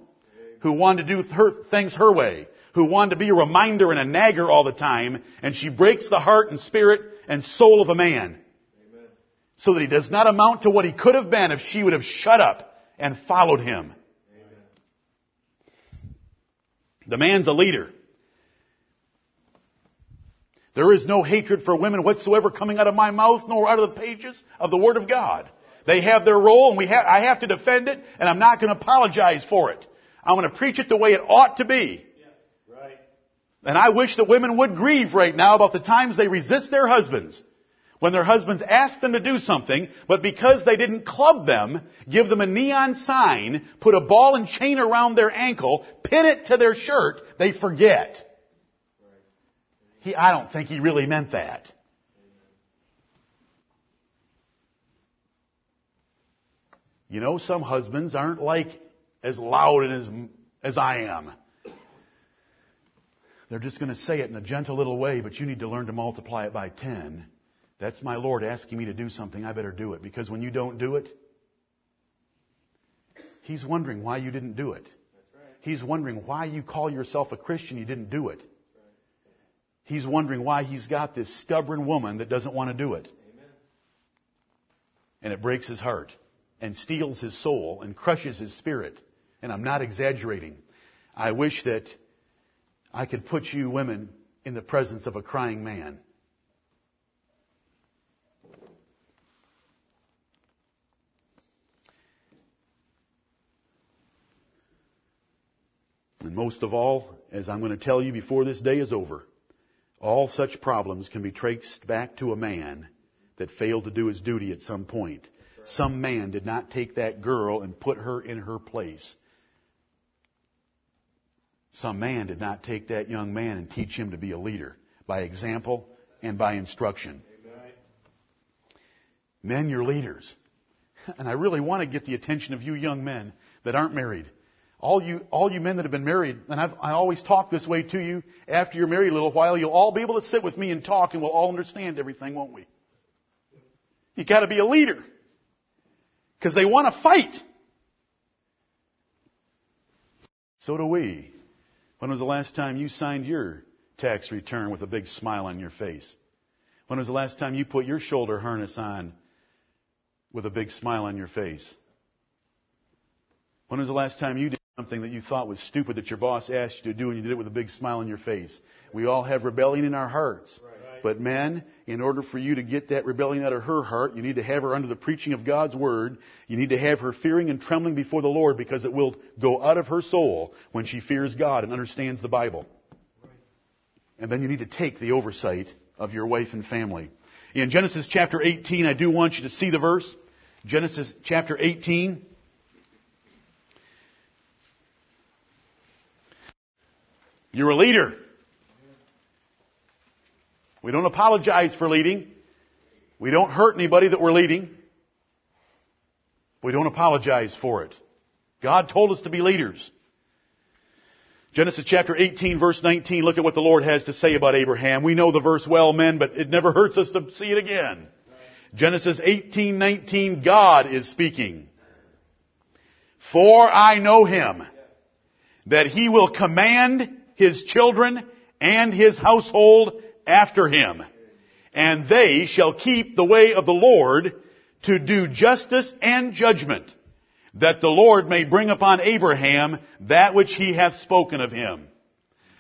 who wanted to do her, things her way, who wanted to be a reminder and a nagger all the time, and she breaks the heart and spirit and soul of a man. Amen. So that he does not amount to what he could have been if she would have shut up and followed him. Amen. The man's a leader. There is no hatred for women whatsoever coming out of my mouth, nor out of the pages of the Word of God. They have their role, and we have, I have to defend it, and I'm not going to apologize for it. I'm going to preach it the way it ought to be. right. And I wish that women would grieve right now about the times they resist their husbands. When their husbands ask them to do something, but because they didn't club them, give them a neon sign, put a ball and chain around their ankle, pin it to their shirt, they forget. He, I don't think he really meant that. You know, some husbands aren't like as loud and as, as I am. They're just going to say it in a gentle little way, but you need to learn to multiply it by 10. That's my Lord asking me to do something. I better do it. Because when you don't do it, He's wondering why you didn't do it. He's wondering why you call yourself a Christian, you didn't do it he's wondering why he's got this stubborn woman that doesn't want to do it. Amen. And it breaks his heart and steals his soul and crushes his spirit. And I'm not exaggerating. I wish that I could put you women in the presence of a crying man. And most of all, as I'm going to tell you before this day is over, all such problems can be traced back to a man that failed to do his duty at some point. Some man did not take that girl and put her in her place. Some man did not take that young man and teach him to be a leader by example and by instruction. Men, you're leaders. And I really want to get the attention of you young men that aren't married all you, all you men that have been married, and I've, I always talk this way to you, after you're married a little while, you'll all be able to sit with me and talk and we'll all understand everything, won't we? You gotta be a leader. Cause they want to fight. So do we. When was the last time you signed your tax return with a big smile on your face? When was the last time you put your shoulder harness on with a big smile on your face? When was the last time you did something that you thought was stupid that your boss asked you to do and you did it with a big smile on your face. We all have rebellion in our hearts. Right. But men, in order for you to get that rebellion out of her heart, you need to have her under the preaching of God's word. You need to have her fearing and trembling before the Lord because it will go out of her soul when she fears God and understands the Bible. Right. And then you need to take the oversight of your wife and family. In Genesis chapter 18, I do want you to see the verse. Genesis chapter 18. You're a leader. We don't apologize for leading. We don't hurt anybody that we're leading. We don't apologize for it. God told us to be leaders. Genesis chapter 18 verse 19, look at what the Lord has to say about Abraham. We know the verse well, men, but it never hurts us to see it again. Genesis 18:19, God is speaking. For I know him, that he will command his children, and his household after him. And they shall keep the way of the Lord to do justice and judgment, that the Lord may bring upon Abraham that which he hath spoken of him.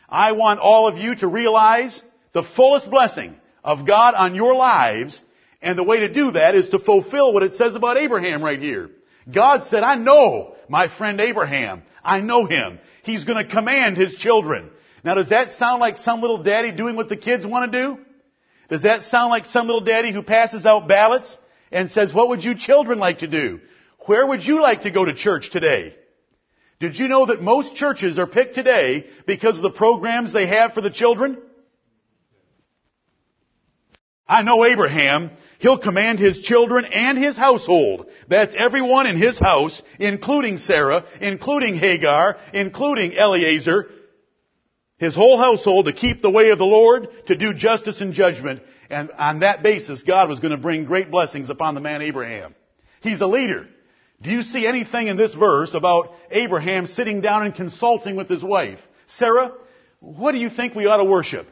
I want all of you to realize the fullest blessing of God on your lives, and the way to do that is to fulfill what it says about Abraham right here. God said, I know my friend Abraham. I know him. He's going to command his children. Now does that sound like some little daddy doing what the kids want to do? Does that sound like some little daddy who passes out ballots and says, what would you children like to do? Where would you like to go to church today? Did you know that most churches are picked today because of the programs they have for the children? I know Abraham He'll command his children and his household. That's everyone in his house, including Sarah, including Hagar, including Eliezer, his whole household to keep the way of the Lord, to do justice and judgment. And on that basis, God was going to bring great blessings upon the man Abraham. He's a leader. Do you see anything in this verse about Abraham sitting down and consulting with his wife? Sarah, what do you think we ought to worship?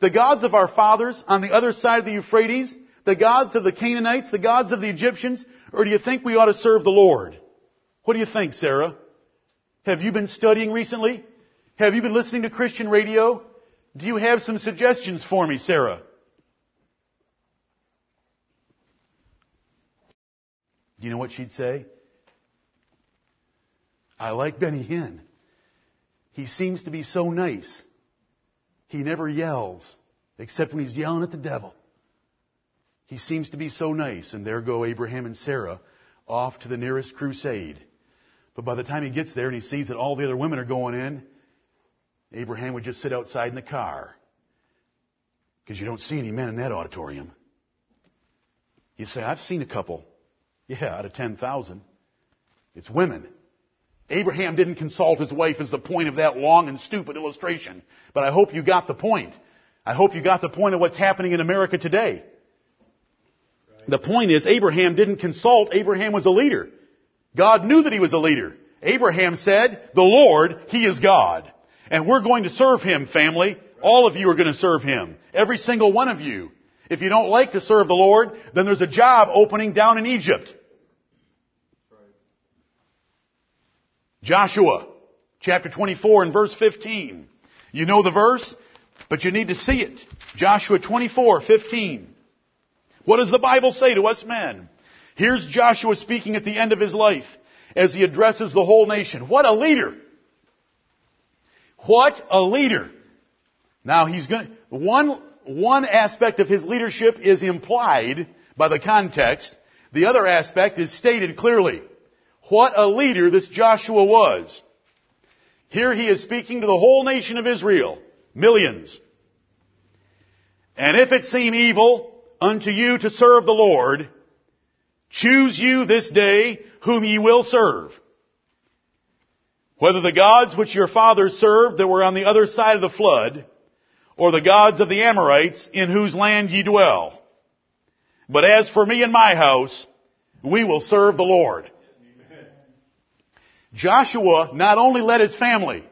The gods of our fathers on the other side of the Euphrates? The gods of the Canaanites? The gods of the Egyptians? Or do you think we ought to serve the Lord? What do you think, Sarah? Have you been studying recently? Have you been listening to Christian radio? Do you have some suggestions for me, Sarah? Do you know what she'd say? I like Benny Hinn. He seems to be so nice. He never yells, except when he's yelling at the devil. He seems to be so nice. And there go Abraham and Sarah off to the nearest crusade. But by the time he gets there and he sees that all the other women are going in, Abraham would just sit outside in the car. Because you don't see any men in that auditorium. You say, I've seen a couple. Yeah, out of 10,000. It's women. Abraham didn't consult his wife is the point of that long and stupid illustration. But I hope you got the point. I hope you got the point of what's happening in America today. The point is, Abraham didn't consult. Abraham was a leader. God knew that he was a leader. Abraham said, the Lord, He is God. And we're going to serve Him, family. All of you are going to serve Him. Every single one of you. If you don't like to serve the Lord, then there's a job opening down in Egypt. Joshua, chapter 24 and verse 15. You know the verse, but you need to see it. Joshua 24, 15. What does the Bible say to us men? Here's Joshua speaking at the end of his life as he addresses the whole nation. What a leader! What a leader! Now he's going one, one aspect of his leadership is implied by the context. The other aspect is stated clearly. What a leader this Joshua was. Here he is speaking to the whole nation of Israel. Millions. And if it seem evil unto you to serve the Lord, choose you this day whom ye will serve. Whether the gods which your fathers served that were on the other side of the flood, or the gods of the Amorites in whose land ye dwell. But as for me and my house, we will serve the Lord. Joshua not only led his family,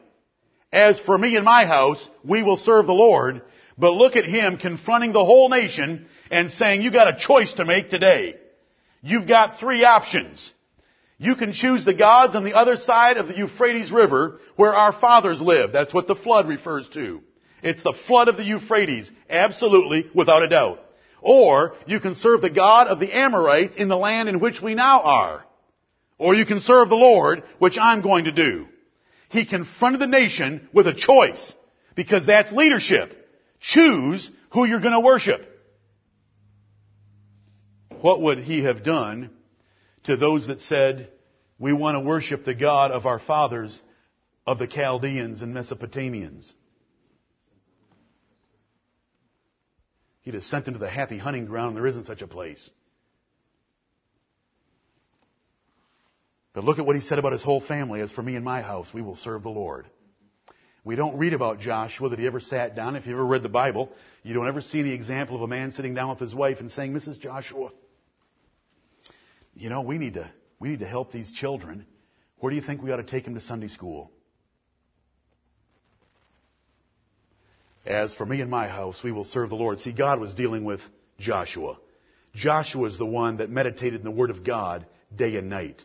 as for me and my house, we will serve the Lord, but look at him confronting the whole nation and saying, you got a choice to make today. You've got three options. You can choose the gods on the other side of the Euphrates River where our fathers lived. That's what the flood refers to. It's the flood of the Euphrates. Absolutely, without a doubt. Or you can serve the God of the Amorites in the land in which we now are. Or you can serve the Lord, which I'm going to do. He confronted the nation with a choice because that's leadership. Choose who you're going to worship. What would he have done to those that said, we want to worship the God of our fathers, of the Chaldeans and Mesopotamians? He'd have sent them to the happy hunting ground. There isn't such a place. But look at what he said about his whole family. As for me and my house, we will serve the Lord. We don't read about Joshua that he ever sat down. If you ever read the Bible, you don't ever see the example of a man sitting down with his wife and saying, Mrs. Joshua, you know, we need to, we need to help these children. Where do you think we ought to take them to Sunday school? As for me and my house, we will serve the Lord. See, God was dealing with Joshua. Joshua is the one that meditated in the Word of God day and night.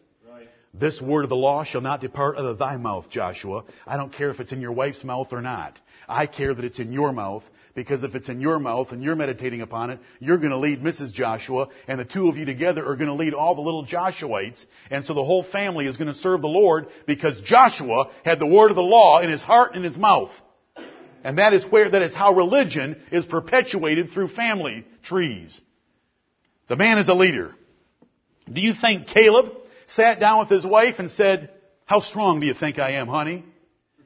This word of the law shall not depart out of thy mouth, Joshua. I don't care if it's in your wife's mouth or not. I care that it's in your mouth because if it's in your mouth and you're meditating upon it, you're going to lead Mrs. Joshua and the two of you together are going to lead all the little Joshuites. And so the whole family is going to serve the Lord because Joshua had the word of the law in his heart and his mouth. And that is where, that is how religion is perpetuated through family trees. The man is a leader. Do you think Caleb sat down with his wife and said, how strong do you think I am, honey?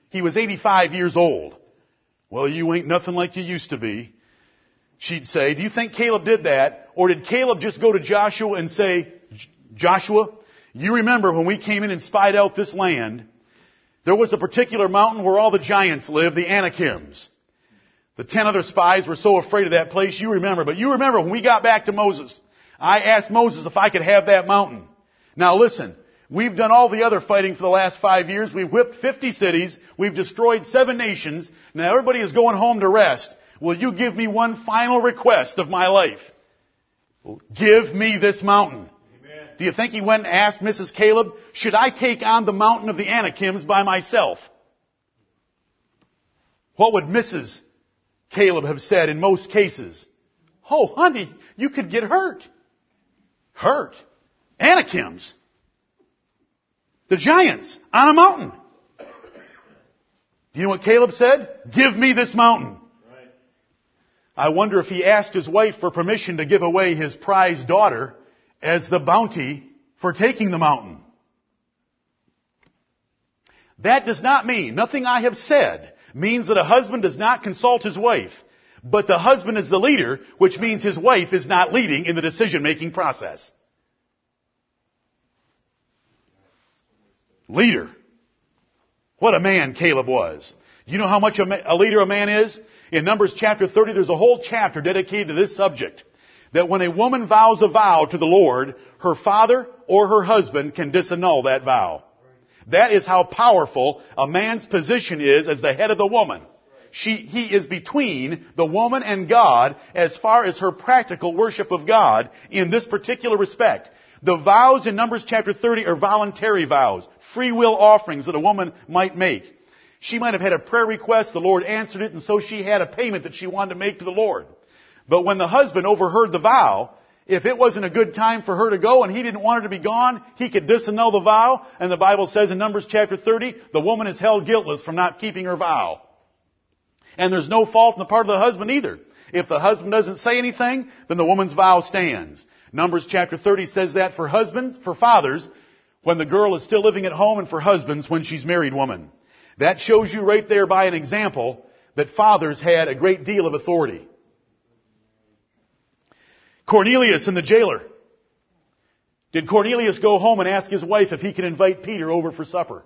He was 85 years old. Well, you ain't nothing like you used to be. She'd say, do you think Caleb did that? Or did Caleb just go to Joshua and say, Joshua, you remember when we came in and spied out this land, there was a particular mountain where all the giants lived, the Anakims. The ten other spies were so afraid of that place, you remember. But you remember when we got back to Moses, I asked Moses if I could have that mountain. Now listen, We've done all the other fighting for the last five years. We've whipped 50 cities. We've destroyed seven nations. Now everybody is going home to rest. Will you give me one final request of my life? Give me this mountain. Amen. Do you think he went and asked Mrs. Caleb, should I take on the mountain of the Anakims by myself? What would Mrs. Caleb have said in most cases? Oh, honey, you could get hurt. Hurt. Anakims. The giants on a mountain. Do you know what Caleb said? Give me this mountain. I wonder if he asked his wife for permission to give away his prized daughter as the bounty for taking the mountain. That does not mean, nothing I have said means that a husband does not consult his wife. But the husband is the leader, which means his wife is not leading in the decision making process. Leader. What a man Caleb was. You know how much a, leader a man is? In Numbers chapter 30, there's a whole chapter dedicated to this subject. That when a woman vows a vow to the Lord, her father or her husband can disannul that vow. That is how powerful a man's position is as the head of the woman. She, he is between the woman and God as far as her practical worship of God in this particular respect. The vows in Numbers chapter 30 are voluntary vows, free will offerings that a woman might make. She might have had a prayer request, the Lord answered it, and so she had a payment that she wanted to make to the Lord. But when the husband overheard the vow, if it wasn't a good time for her to go and he didn't want her to be gone, he could disannul the vow. And the Bible says in Numbers chapter 30, the woman is held guiltless from not keeping her vow. And there's no fault on the part of the husband either. If the husband doesn't say anything, then the woman's vow stands. Numbers chapter 30 says that for husbands, for fathers, when the girl is still living at home, and for husbands when she's married woman. That shows you right there by an example that fathers had a great deal of authority. Cornelius and the jailer. Did Cornelius go home and ask his wife if he could invite Peter over for supper?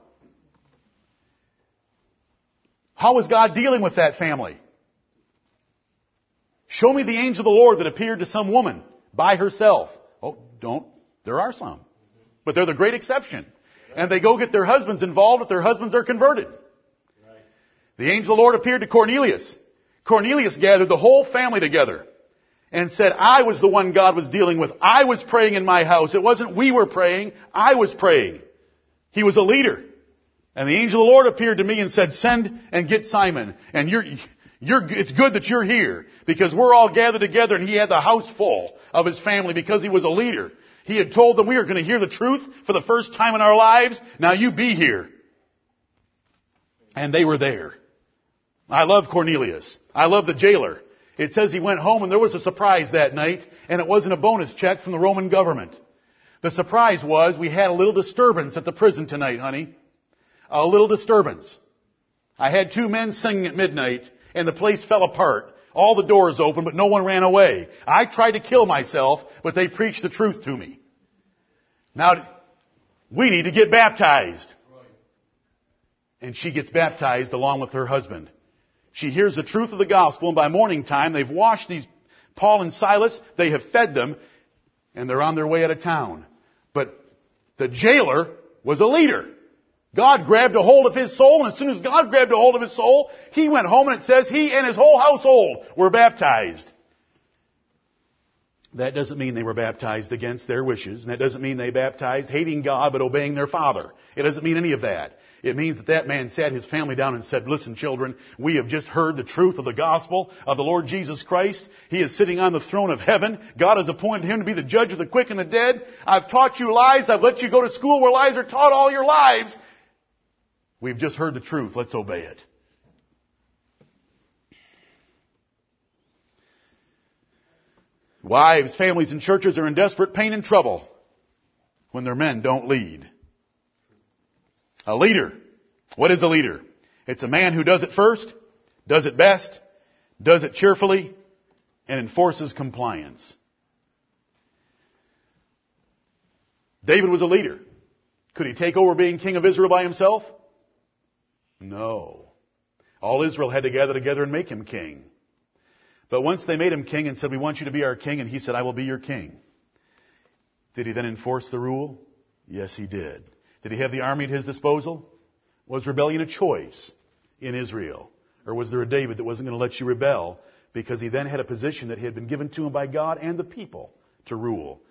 How was God dealing with that family? Show me the angel of the Lord that appeared to some woman by herself. Oh, don't. There are some. But they're the great exception. And they go get their husbands involved if their husbands are converted. The angel of the Lord appeared to Cornelius. Cornelius gathered the whole family together and said, I was the one God was dealing with. I was praying in my house. It wasn't we were praying. I was praying. He was a leader. And the angel of the Lord appeared to me and said, send and get Simon. And you're, you're, it's good that you're here because we're all gathered together and he had the house full of his family because he was a leader. He had told them we are going to hear the truth for the first time in our lives. Now you be here. And they were there. I love Cornelius. I love the jailer. It says he went home and there was a surprise that night, and it wasn't a bonus check from the Roman government. The surprise was we had a little disturbance at the prison tonight, honey. A little disturbance. I had two men singing at midnight, and the place fell apart. All the doors open, but no one ran away. I tried to kill myself, but they preached the truth to me. Now, we need to get baptized. And she gets baptized along with her husband. She hears the truth of the gospel, and by morning time, they've washed these Paul and Silas, they have fed them, and they're on their way out of town. But the jailer was a leader. God grabbed a hold of his soul, and as soon as God grabbed a hold of his soul, he went home, and it says he and his whole household were baptized. That doesn't mean they were baptized against their wishes, and that doesn't mean they baptized hating God but obeying their father. It doesn't mean any of that. It means that that man sat his family down and said, listen children, we have just heard the truth of the gospel of the Lord Jesus Christ. He is sitting on the throne of heaven. God has appointed him to be the judge of the quick and the dead. I've taught you lies. I've let you go to school where lies are taught all your lives. We've just heard the truth. Let's obey it. Wives, families, and churches are in desperate pain and trouble when their men don't lead. A leader. What is a leader? It's a man who does it first, does it best, does it cheerfully, and enforces compliance. David was a leader. Could he take over being king of Israel by himself? No. All Israel had to gather together and make him king. But once they made him king and said, we want you to be our king, and he said, I will be your king. Did he then enforce the rule? Yes, he did. Did he have the army at his disposal? Was rebellion a choice in Israel? Or was there a David that wasn't going to let you rebel because he then had a position that had been given to him by God and the people to rule?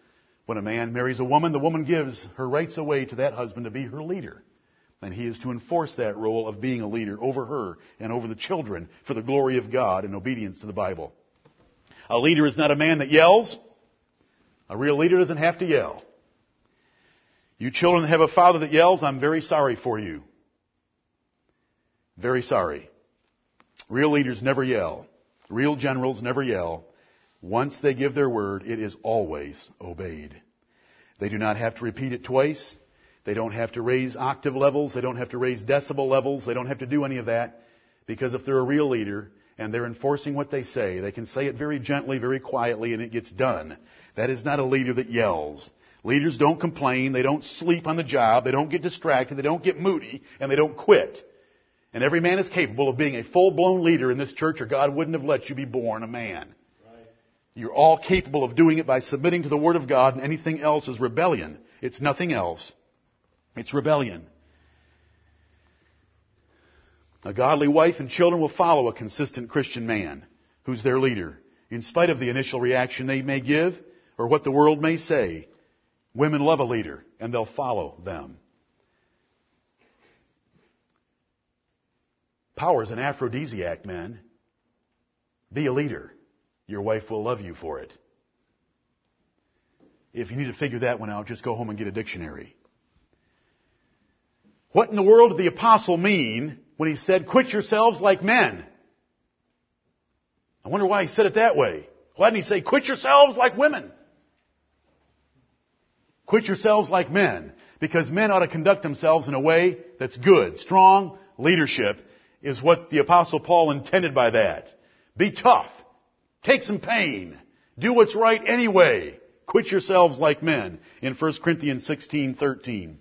When a man marries a woman, the woman gives her rights away to that husband to be her leader. And he is to enforce that role of being a leader over her and over the children for the glory of God and obedience to the Bible. A leader is not a man that yells. A real leader doesn't have to yell. You children that have a father that yells, I'm very sorry for you. Very sorry. Real leaders never yell. Real generals never yell. Once they give their word, it is always obeyed. They do not have to repeat it twice. They don't have to raise octave levels. They don't have to raise decibel levels. They don't have to do any of that. Because if they're a real leader and they're enforcing what they say, they can say it very gently, very quietly, and it gets done. That is not a leader that yells. Leaders don't complain. They don't sleep on the job. They don't get distracted. They don't get moody. And they don't quit. And every man is capable of being a full-blown leader in this church or God wouldn't have let you be born a man. Right. You're all capable of doing it by submitting to the Word of God and anything else is rebellion. It's nothing else. It's rebellion. A godly wife and children will follow a consistent Christian man who's their leader. In spite of the initial reaction they may give or what the world may say, women love a leader and they'll follow them. Power is an aphrodisiac, men. Be a leader. Your wife will love you for it. If you need to figure that one out, just go home and get a dictionary. What in the world did the apostle mean when he said, quit yourselves like men? I wonder why he said it that way. Why didn't he say, quit yourselves like women? Quit yourselves like men. Because men ought to conduct themselves in a way that's good. Strong leadership is what the apostle Paul intended by that. Be tough. Take some pain. Do what's right anyway. Quit yourselves like men in 1 Corinthians 16, 13.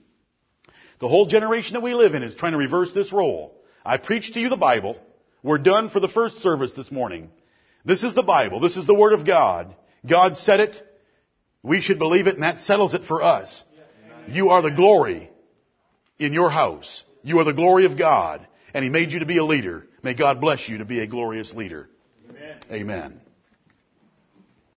The whole generation that we live in is trying to reverse this role. I preached to you the Bible. We're done for the first service this morning. This is the Bible. This is the Word of God. God said it. We should believe it and that settles it for us. You are the glory in your house. You are the glory of God and He made you to be a leader. May God bless you to be a glorious leader. Amen. Amen.